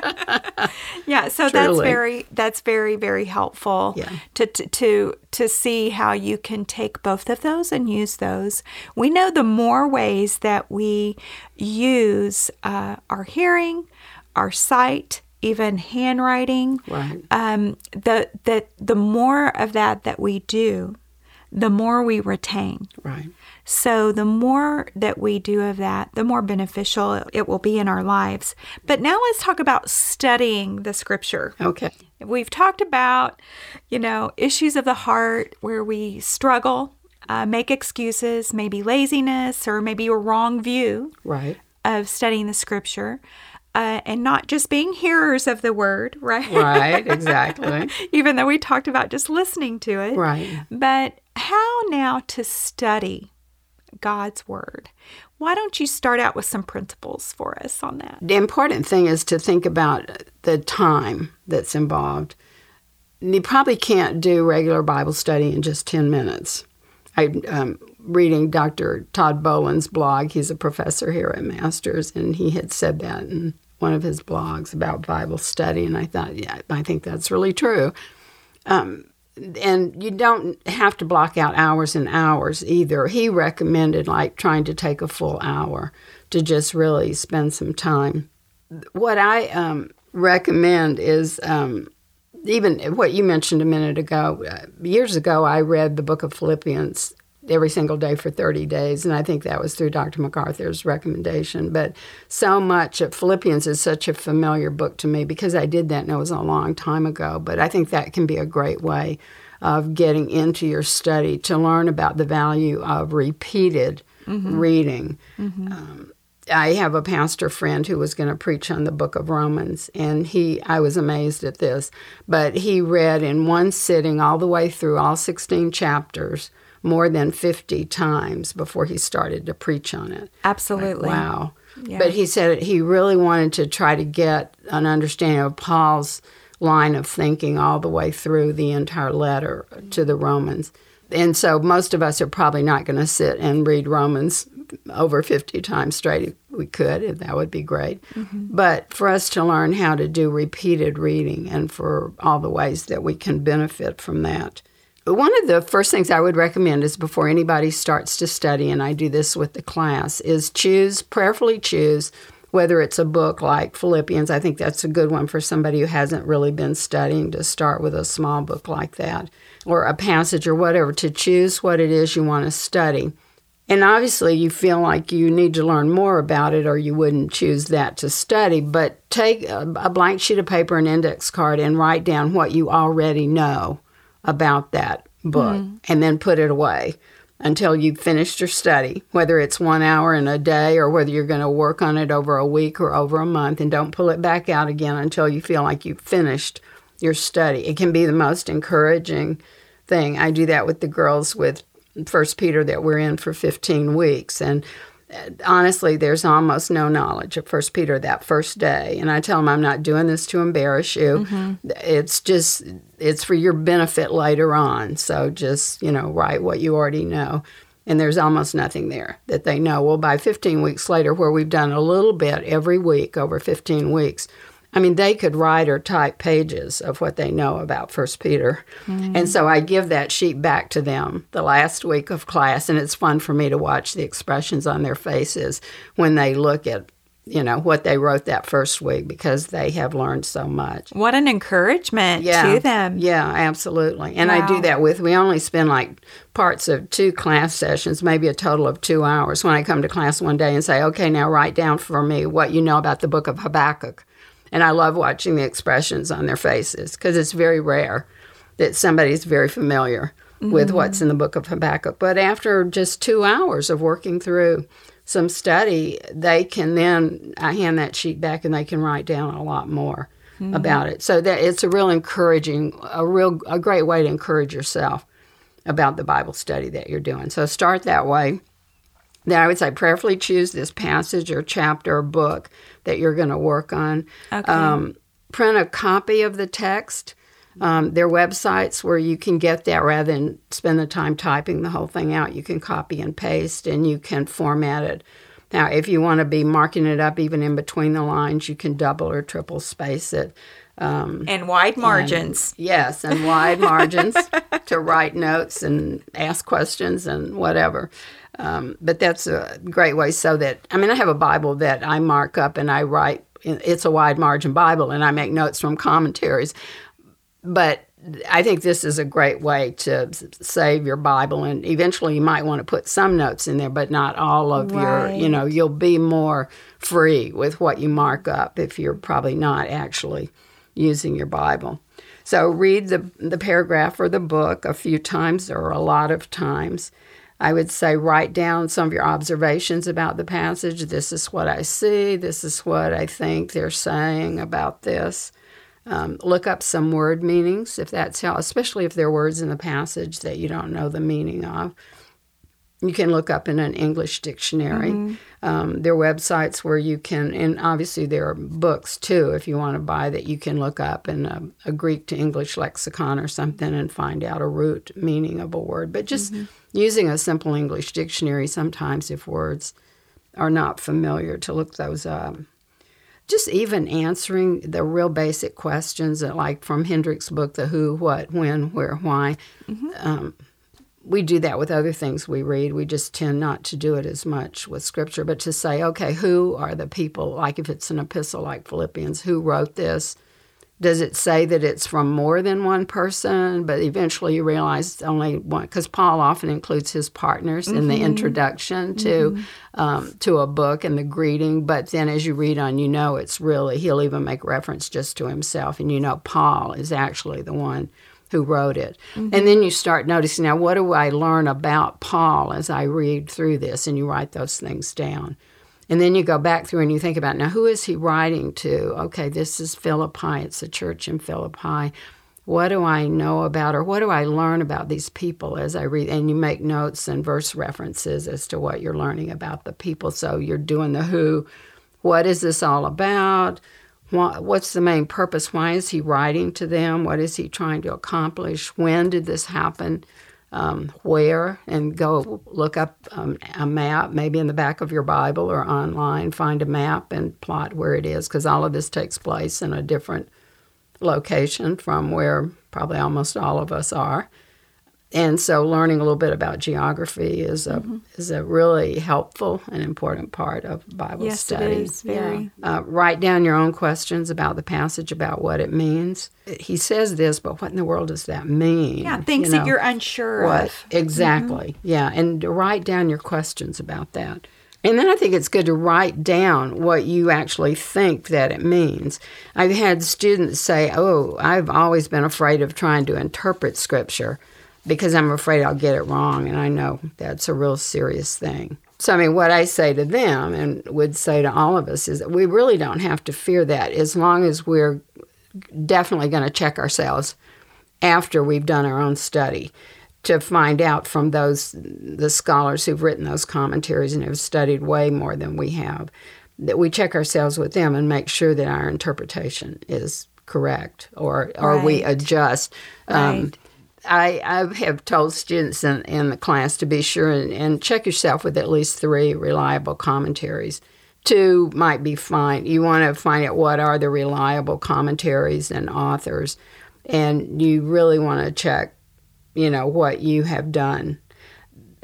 (laughs) Yeah, so that's very that's very very helpful Yeah. to, to to to see how you can take both of those and use those. We know the more ways that we use uh, our hearing, our sight, even handwriting, Right. um, the the the more of that that we do, the more we retain. right. So, the more that we do of that, the more beneficial it will be in our lives. But now let's talk about studying the scripture. Okay. We've talked about, you know, issues of the heart where we struggle, uh, make excuses, maybe laziness, or maybe a wrong view Right. of studying the scripture. Uh, and not just being hearers of the word, (laughs) right? Right. Exactly. (laughs) Even though we talked about just listening to it. right. But how now to study God's Word? Why don't you start out with some principles for us on that? The important thing is to think about the time that's involved. You probably can't do regular Bible study in just 10 minutes. I'm um, reading Dr. Todd Bolen's blog. He's a professor here at Masters, and he had said that in one of his blogs about Bible study. And I thought, yeah, I think that's really true. Um, and you don't have to block out hours and hours either. He recommended like trying to take a full hour to just really spend some time. What I um, recommend is um, even what you mentioned a minute ago. Uh, years ago, I read the book of Philippians every single day for 30 days, and I think that was through Dr. MacArthur's recommendation. But so much of Philippians is such a familiar book to me because I did that and it was a long time ago. But I think that can be a great way of getting into your study to learn about the value of repeated reading. Um, I have a pastor friend who was going to preach on the book of Romans, and he, I was amazed at this, but he read in one sitting all the way through all 16 chapters more than 50 times before he started to preach on it. Absolutely. Wow. Yeah. But he said he really wanted to try to get an understanding of Paul's line of thinking all the way through the entire letter to the Romans. And so most of us are probably not going to sit and read Romans over 50 times straight. If we could, that would be great. Mm-hmm. But for us to learn how to do repeated reading and for all the ways that we can benefit from that. One of the first things I would recommend is before anybody starts to study, and I do this with the class, is choose, prayerfully choose, whether it's a book like Philippians. I think that's a good one for somebody who hasn't really been studying to start with a small book like that, or a passage or whatever, to choose what it is you want to study. And obviously, you feel like you need to learn more about it, or you wouldn't choose that to study. But take a, blank sheet of paper, and index card, and write down what you already know about that book mm. and then put it away until you've finished your study, whether it's one hour in a day or whether you're going to work on it over a week or over a month, and don't pull it back out again until you feel like you've finished your study. It can be the most encouraging thing. I do that with the girls with First Peter that we're in for 15 weeks, and honestly, there's almost no knowledge of First Peter that first day, and I tell them I'm not doing this to embarrass you. Mm-hmm. It's just it's for your benefit later on. So just you know, write what you already know. And there's almost nothing there that they know. Well, by 15 weeks later, where we've done a little bit every week over 15 weeks, I mean, they could write or type pages of what they know about First Peter. Mm-hmm. And so I give that sheet back to them the last week of class, and it's fun for me to watch the expressions on their faces when they look at you know what they wrote that first week because they have learned so much. What an encouragement yeah, to them. Yeah, absolutely. And wow. I do that with we only spend like parts of two class sessions, maybe a total of 2 hours when I come to class one day and say, "Okay, now write down for me what you know about the book of Habakkuk." And I love watching the expressions on their faces because it's very rare that somebody's very familiar mm-hmm. with what's in the book of Habakkuk. But after just two hours of working through some study, they can then I hand that sheet back and they can write down a lot more mm-hmm. about it. So that it's a real encouraging, a real a great way to encourage yourself about the Bible study that you're doing. So start that way. Then I would say prayerfully choose this passage or chapter or book that you're going to work on. Okay. Um, print a copy of the text. Um, there are websites where you can get that rather than spend the time typing the whole thing out. You can copy and paste and you can format it. Now, if you want to be marking it up even in between the lines, you can double or triple space it. Um, and wide margins. And, yes, and wide margins (laughs) to write notes and ask questions and whatever. Um, but that's a great way so that, I mean, I have a Bible that I mark up and I write, it's a wide margin Bible, and I make notes from commentaries. But I think this is a great way to save your Bible, and eventually you might want to put some notes in there, but not all of right. your, you know, you'll be more free with what you mark up if you're probably not actually using your Bible. So read the, the paragraph or the book a few times or a lot of times. I would say write down some of your observations about the passage. This is what I see. This is what I think they're saying about this. Um, look up some word meanings if that's how, especially if there are words in the passage that you don't know the meaning of you can look up in an English dictionary. Mm-hmm. Um, there are websites where you can, and obviously there are books too, if you want to buy that you can look up in a, a Greek to English lexicon or something and find out a root meaning of a word. But just mm-hmm. Using a simple English dictionary sometimes, if words are not familiar, to look those up. Just even answering the real basic questions, like from Hendricks' book, The Who, What, When, Where, Why. Mm-hmm. Um, we do that with other things we read. We just tend not to do it as much with scripture, but to say, okay, who are the people, like if it's an epistle like Philippians, who wrote this? Does it say that it's from more than one person? But eventually you realize it's only one, because Paul often includes his partners mm-hmm. in the mm-hmm. introduction to mm-hmm. um, to a book and the greeting. But then as you read on, you know it's really he'll even make reference just to himself, and you know Paul is actually the one who wrote it. Mm-hmm. And then you start noticing now, what do I learn about Paul as I read through this? And you write those things down. And then you go back through and you think about now, who is he writing to? Okay, this is Philippi, it's a church in Philippi. What do I know about, or what do I learn about these people as I read? And you make notes and verse references as to what you're learning about the people. So you're doing the who. What is this all about? what's the main purpose? Why is he writing to them? What is he trying to accomplish? When did this happen? Um, where? And go look up um, a map, maybe in the back of your Bible or online, find a map and plot where it is, because all of this takes place in a different location from where probably almost all of us are and so learning a little bit about geography is a mm-hmm. is a really helpful and important part of Bible yes, study. It is, very. Yeah. Uh, write down your own questions about the passage, about what it means. He says this, but what in the world does that mean? Yeah, things you know, that you're unsure what, of. Exactly. Mm-hmm. Yeah, and write down your questions about that. And then I think it's good to write down what you actually think that it means. I've had students say, "Oh, I've always been afraid of trying to interpret scripture." Because I'm afraid I'll get it wrong. And I know that's a real serious thing. So, I mean, what I say to them and would say to all of us is that we really don't have to fear that as long as we're definitely going to check ourselves after we've done our own study to find out from those the scholars who've written those commentaries and have studied way more than we have that we check ourselves with them and make sure that our interpretation is correct or or we adjust. Um, Right. I, I have told students in, in the class to be sure and, and check yourself with at least three reliable commentaries. Two might be fine. You want to find out what are the reliable commentaries and authors, and you really want to check, you know, what you have done.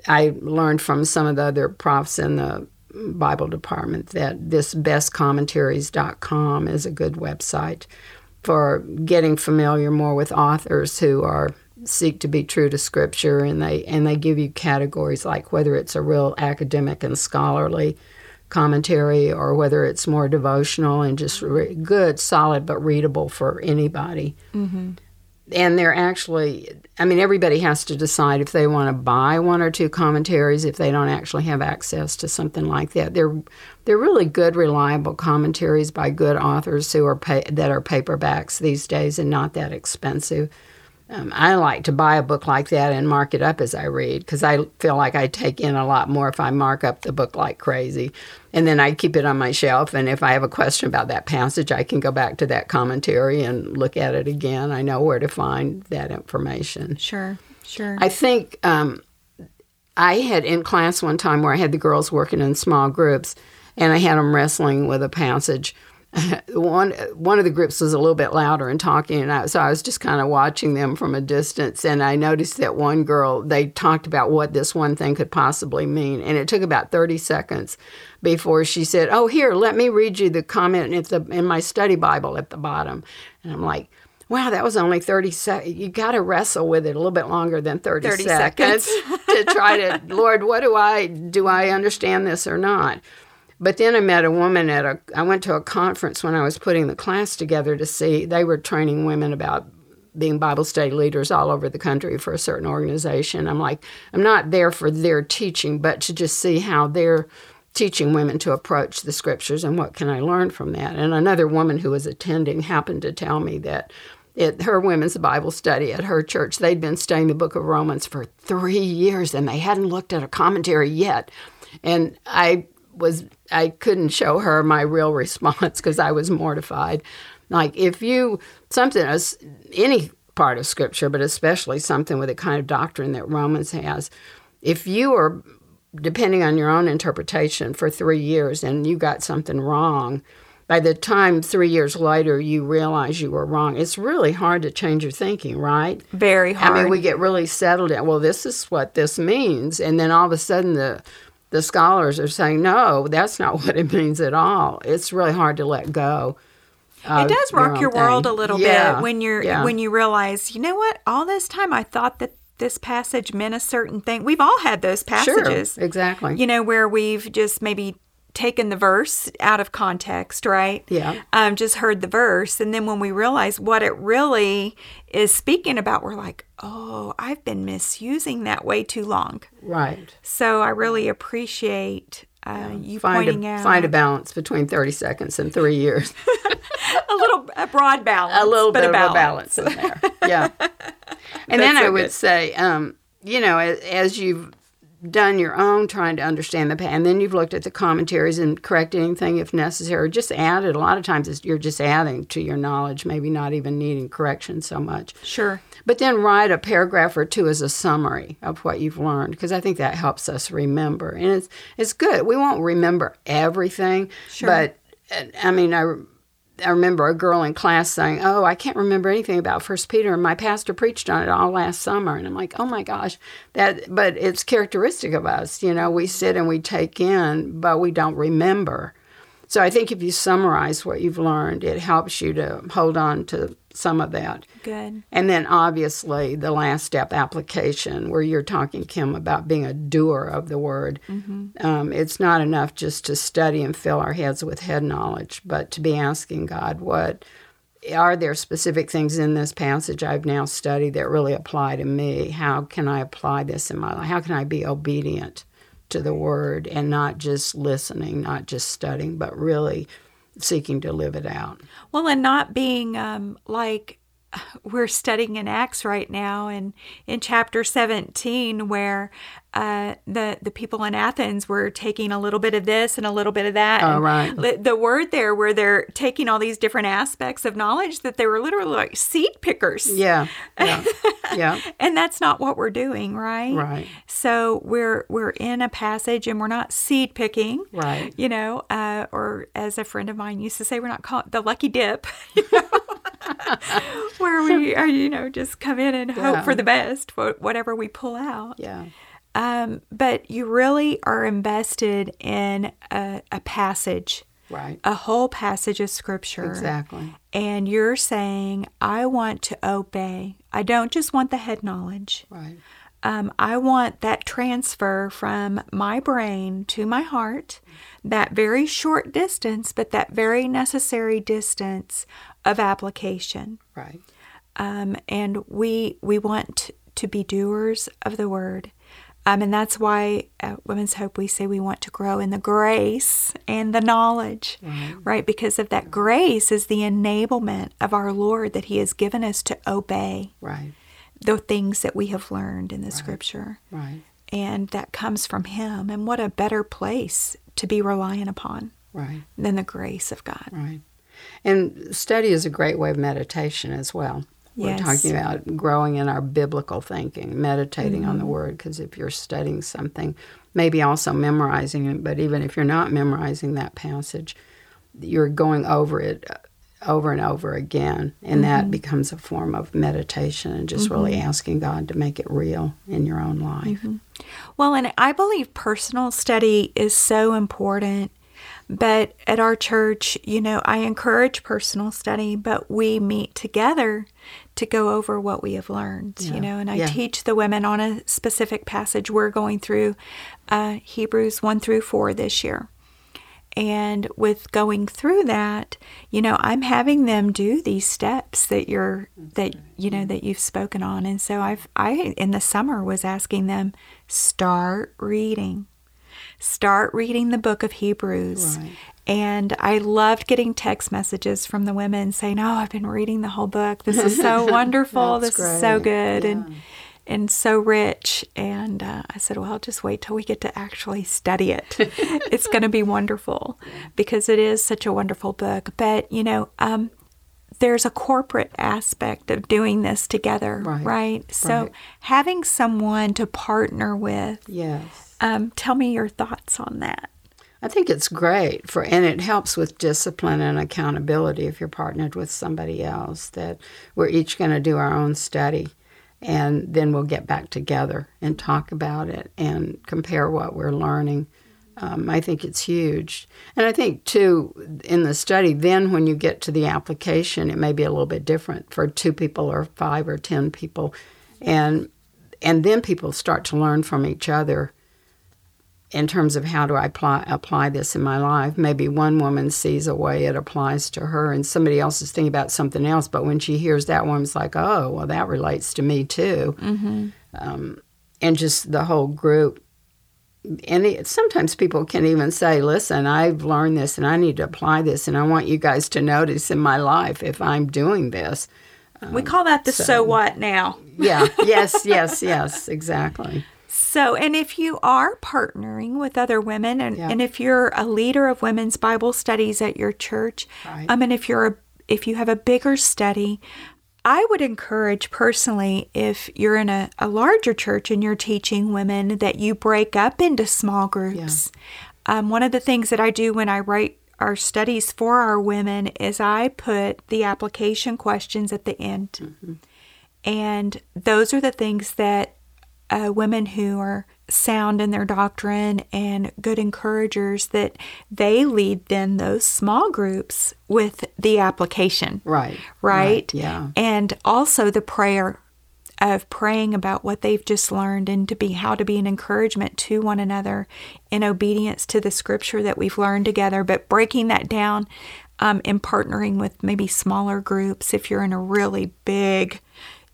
I learned from some of the other profs in the Bible department that this bestcommentaries.com is a good website for getting familiar more with authors who are seek to be true to scripture and they and they give you categories like whether it's a real academic and scholarly commentary or whether it's more devotional and just re- good solid but readable for anybody. Mm-hmm. And they're actually i mean everybody has to decide if they want to buy one or two commentaries if they don't actually have access to something like that. They're they're really good reliable commentaries by good authors who are pay, that are paperbacks these days and not that expensive um, I like to buy a book like that and mark it up as I read because I feel like I take in a lot more if I mark up the book like crazy. And then I keep it on my shelf. And if I have a question about that passage, I can go back to that commentary and look at it again. I know where to find that information. Sure. Sure. I think um, I had in class one time where I had the girls working in small groups and I had them wrestling with a passage. (laughs) one one of the groups was a little bit louder and talking, and I, so I was just kind of watching them from a distance. And I noticed that one girl they talked about what this one thing could possibly mean, and it took about thirty seconds before she said, "Oh, here, let me read you the comment at the in my study Bible at the bottom." And I'm like. Wow, that was only 30 seconds. You got to wrestle with it a little bit longer than 30, 30 seconds, (laughs) to try to, (laughs) Lord, what do I, do I understand this or not? But then I met a woman at a, I went to a conference when I was putting the class together to see, they were training women about being Bible study leaders all over the country for a certain organization. I'm like, I'm not there for their teaching, but to just see how they're teaching women to approach the scriptures and what can I learn from that. And another woman who was attending happened to tell me that at her women's Bible study at her church, they'd been studying the book of Romans for three years and they hadn't looked at a commentary yet. And I was I couldn't show her my real response because I was mortified. Like if you something as any part of scripture, but especially something with the kind of doctrine that Romans has, if you are depending on your own interpretation for three years and you got something wrong, by the time three years later you realize you were wrong, it's really hard to change your thinking, right? Very hard. I mean, we get really settled in. Well, this is what this means, and then all of a sudden the the scholars are saying, no, that's not (laughs) what it means at all. It's really hard to let go. it does rock your, world thing. a little Yeah, bit when you're yeah. when you realize, you know what? All this time I thought that this passage meant a certain thing. We've all had those passages. Sure, exactly. You know, where we've just maybe taken the verse out of context, right? Yeah. Um, just heard the verse. And then when we realize what it really is speaking about, we're like, oh, I've been misusing that way too long. right. So I really appreciate uh, you Find pointing a, out find a balance between 30 seconds and three years. (laughs) (laughs) a little a broad balance. a little bit of a balance in there. Yeah. (laughs) And then That's I so would good. say, um, you know, as, as you've done your own trying to understand the, and then you've looked at the commentaries and correct anything if necessary, just add it. A lot of times it's, you're just adding to your knowledge, maybe not even needing correction so much. Sure. But then write a paragraph or two as a summary of what you've learned because I think that helps us remember. And it's it's good. We won't remember everything, Sure. but uh, I mean, I I remember a girl in class saying, "Oh, I can't remember anything about First Peter, and my pastor preached on it all last summer." And I'm like, "Oh my gosh, that!" But it's characteristic of us, you know. We sit and we take in, but we don't remember. So I think if you summarize what you've learned, it helps you to hold on to some of that. Good. And then obviously the last step application, where you're talking, Kim, about being a doer of the word. Um, it's not enough just to study and fill our heads with head knowledge, but to be asking God, what are there specific things in this passage I've now studied that really apply to me? How can I apply this in my life? How can I be obedient to the word and not just listening, not just studying, but really seeking to live it out? Well, and not being um, like we're studying in Acts right now, and in chapter 17, where uh, the the people in Athens were taking a little bit of this and a little bit of that. Oh, and right. The word there, where they're taking all these different aspects of knowledge, that they were literally like seed pickers. Yeah. Yeah. (laughs) yeah. And that's not what we're doing, right? Right. So we're we're in a passage and we're not seed picking, Right. You know, uh, or as a friend of mine used to say, we're not calling the lucky dip, (laughs) you know? (laughs) where we are, you know, just come in and hope Yeah. for the best, whatever we pull out. Yeah. Um, but you really are invested in a, a passage, Right. a whole passage of scripture. Exactly. And you're saying, I want to obey. I don't just want the head knowledge. Right. Um, I want that transfer from my brain to my heart, that very short distance, but that very necessary distance of application. Right. Um, and we we want to be doers of the word. Um, and that's why at Women's Hope we say we want to grow in the grace and the knowledge, right? Because of that grace is the enablement of our Lord that He has given us to obey Right. the things that we have learned in the Scripture, Right. and that comes from Him. And what a better place to be relying upon Right. than the grace of God. Right. And study is a great way of meditation as well. We're talking about growing in our biblical thinking, meditating on the Mm-hmm. word, because if you're studying something, maybe also memorizing it, but even if you're not memorizing that passage, you're going over it uh, over and over again, and Mm-hmm. that becomes a form of meditation and just really asking God to make it real in your own life. Mm-hmm. Well, and I believe personal study is so important. But at our church, you know, I encourage personal study, but we meet together to go over what we have learned, Yeah. you know, and I Yeah. teach the women on a specific passage. We're going through uh, Hebrews 1 through 4 this year. And with going through that, you know, I'm having them do these steps that you're that you know that you've spoken on. And so I've I in the summer was asking them start reading. Start reading the book of Hebrews. Right. And I loved getting text messages from the women saying, "Oh, I've been reading the whole book. This is so (laughs) wonderful. This is so good." Yeah. And and so rich. And uh, I said, well, just wait till we get to actually study it. (laughs) it's going to be wonderful because it is such a wonderful book. But, you know, um, there's a corporate aspect of doing this together, right? Right. So Right. having someone to partner with, Yes. Um, tell me your thoughts on that. I think it's great for, and it helps with discipline and accountability if you're partnered with somebody else. That we're each going to do our own study, and then we'll get back together and talk about it and compare what we're learning. Um, I think it's huge, and I think too in the study. Then when you get to the application, it may be a little bit different for two people or five or ten people, and and then people start to learn from each other in terms of how do I apply, apply this in my life. Maybe one woman sees a way it applies to her, and somebody else is thinking about something else. But when she hears that woman's like, oh, well, that relates to me too. Mm-hmm. Um, and just the whole group. And it, sometimes people can even say, listen, I've learned this and I need to apply this, and I want you guys to notice in my life if I'm doing this. we call that the so, so- what now? Yeah, yes, yes, (laughs) yes, exactly. So, and if you are partnering with other women, and, Yeah. and if you're a leader of women's Bible studies at your church, Right. I mean, if you're a, if you have a bigger study, I would encourage personally, if you're in a, a larger church and you're teaching women, that you break up into small groups. Um, one of the things that I do when I write our studies for our women is I put the application questions at the end. And those are the things that uh, women who are sound in their doctrine and good encouragers that they lead then those small groups with the application Right. right Yeah. and also the prayer of praying about what they've just learned and to be how to be an encouragement to one another in obedience to the scripture that we've learned together but breaking that down um, and partnering with maybe smaller groups if you're in a really big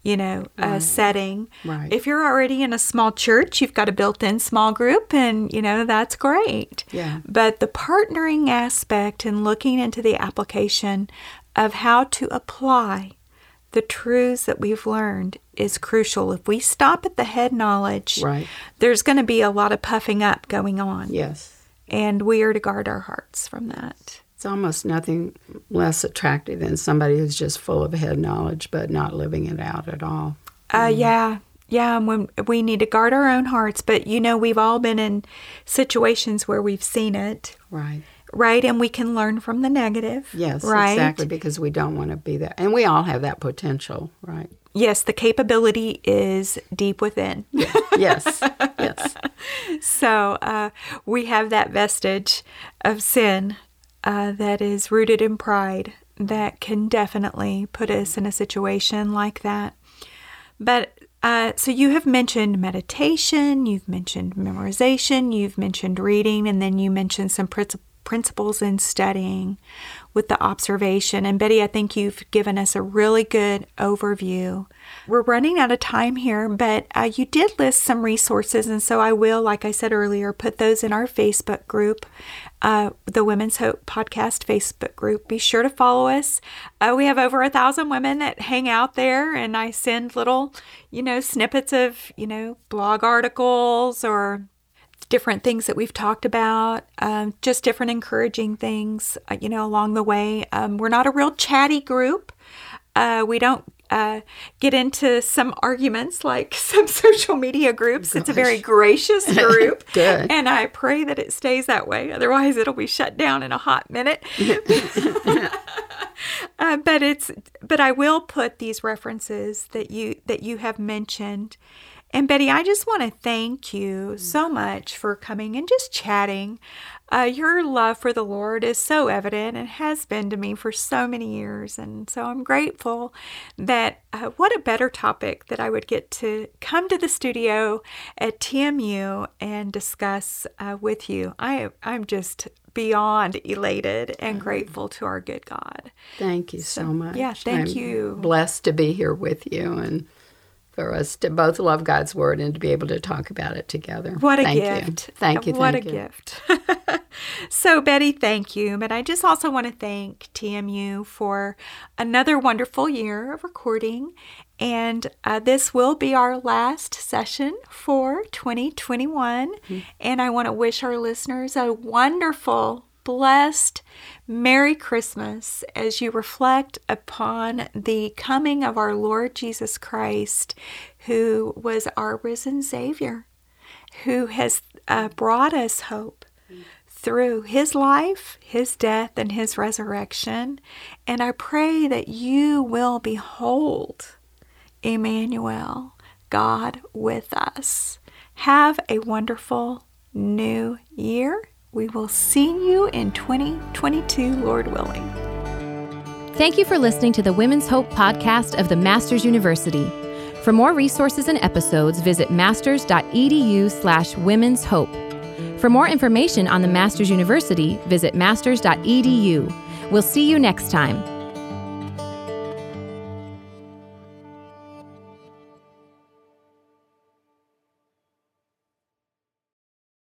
you know uh, setting Right. if you're already in a small church you've got a built-in small group and you know that's great Yeah. but the partnering aspect and looking into the application of how to apply the truths that we've learned is crucial. If we stop at the head knowledge, Right. there's going to be a lot of puffing up going on. Yes. And we are to guard our hearts from that. It's almost nothing less attractive than somebody who's just full of head knowledge but not living it out at all. Uh, yeah. Yeah, and when we need to guard our own hearts, but you know, we've all been in situations where we've seen it, Right. right? And we can learn from the negative. Yes, right? exactly, because we don't want to be that. And we all have that potential, right? Yes, the capability is deep within. Yes, yes. (laughs) So uh, we have that vestige of sin uh, that is rooted in pride that can definitely put us in a situation like that. But uh, so you have mentioned meditation, you've mentioned memorization, you've mentioned reading, and then you mentioned some princi- principles in studying with the observation. And Betty, I think you've given us a really good overview. We're running out of time here, but uh, you did list some resources, and so I will, like I said earlier, put those in our Facebook group, uh, the Women's Hope Podcast Facebook group. Be sure to follow us. Uh, we have over a thousand women that hang out there, and I send little, you know, snippets of, you know, blog articles or different things that we've talked about, um, just different encouraging things, uh, you know, along the way. Um, we're not a real chatty group. Uh, we don't uh, get into some arguments like (laughs) some social media groups. It's a very gracious (laughs) group. And I pray that it stays that way. Otherwise, it'll be shut down in a hot minute. (laughs) Uh, but it's but I will put these references that you that you have mentioned. And Betty, I just want to thank you so much for coming and just chatting. Uh, your love for the Lord is so evident and has been to me for so many years. And so I'm grateful that uh, what a better topic that I would get to come to the studio at TMU and discuss uh, with you. I, I'm just beyond elated and grateful to our good God. Thank you so, much. yeah, thank I'm you. Blessed to be here with you and for us to both love God's word and to be able to talk about it together. What a thank gift. You. Thank you. What thank a you. gift. (laughs) so, Betty, thank you. But I just also want to thank TMU for another wonderful year of recording. And uh, this will be our last session for 2021. Mm-hmm. And I want to wish our listeners a wonderful, blessed, Merry Christmas as you reflect upon the coming of our Lord Jesus Christ, who was our risen Savior who has uh, brought us hope through his life, his death, and his resurrection. And I pray that you will behold Emmanuel, God with us. Have a wonderful new year. We will see you in 2022, Lord willing. Thank you for listening to the Women's Hope podcast of the Masters University. For more resources and episodes, visit masters.edu slash women's hope. For more information on the Masters University, visit masters.edu. We'll see you next time.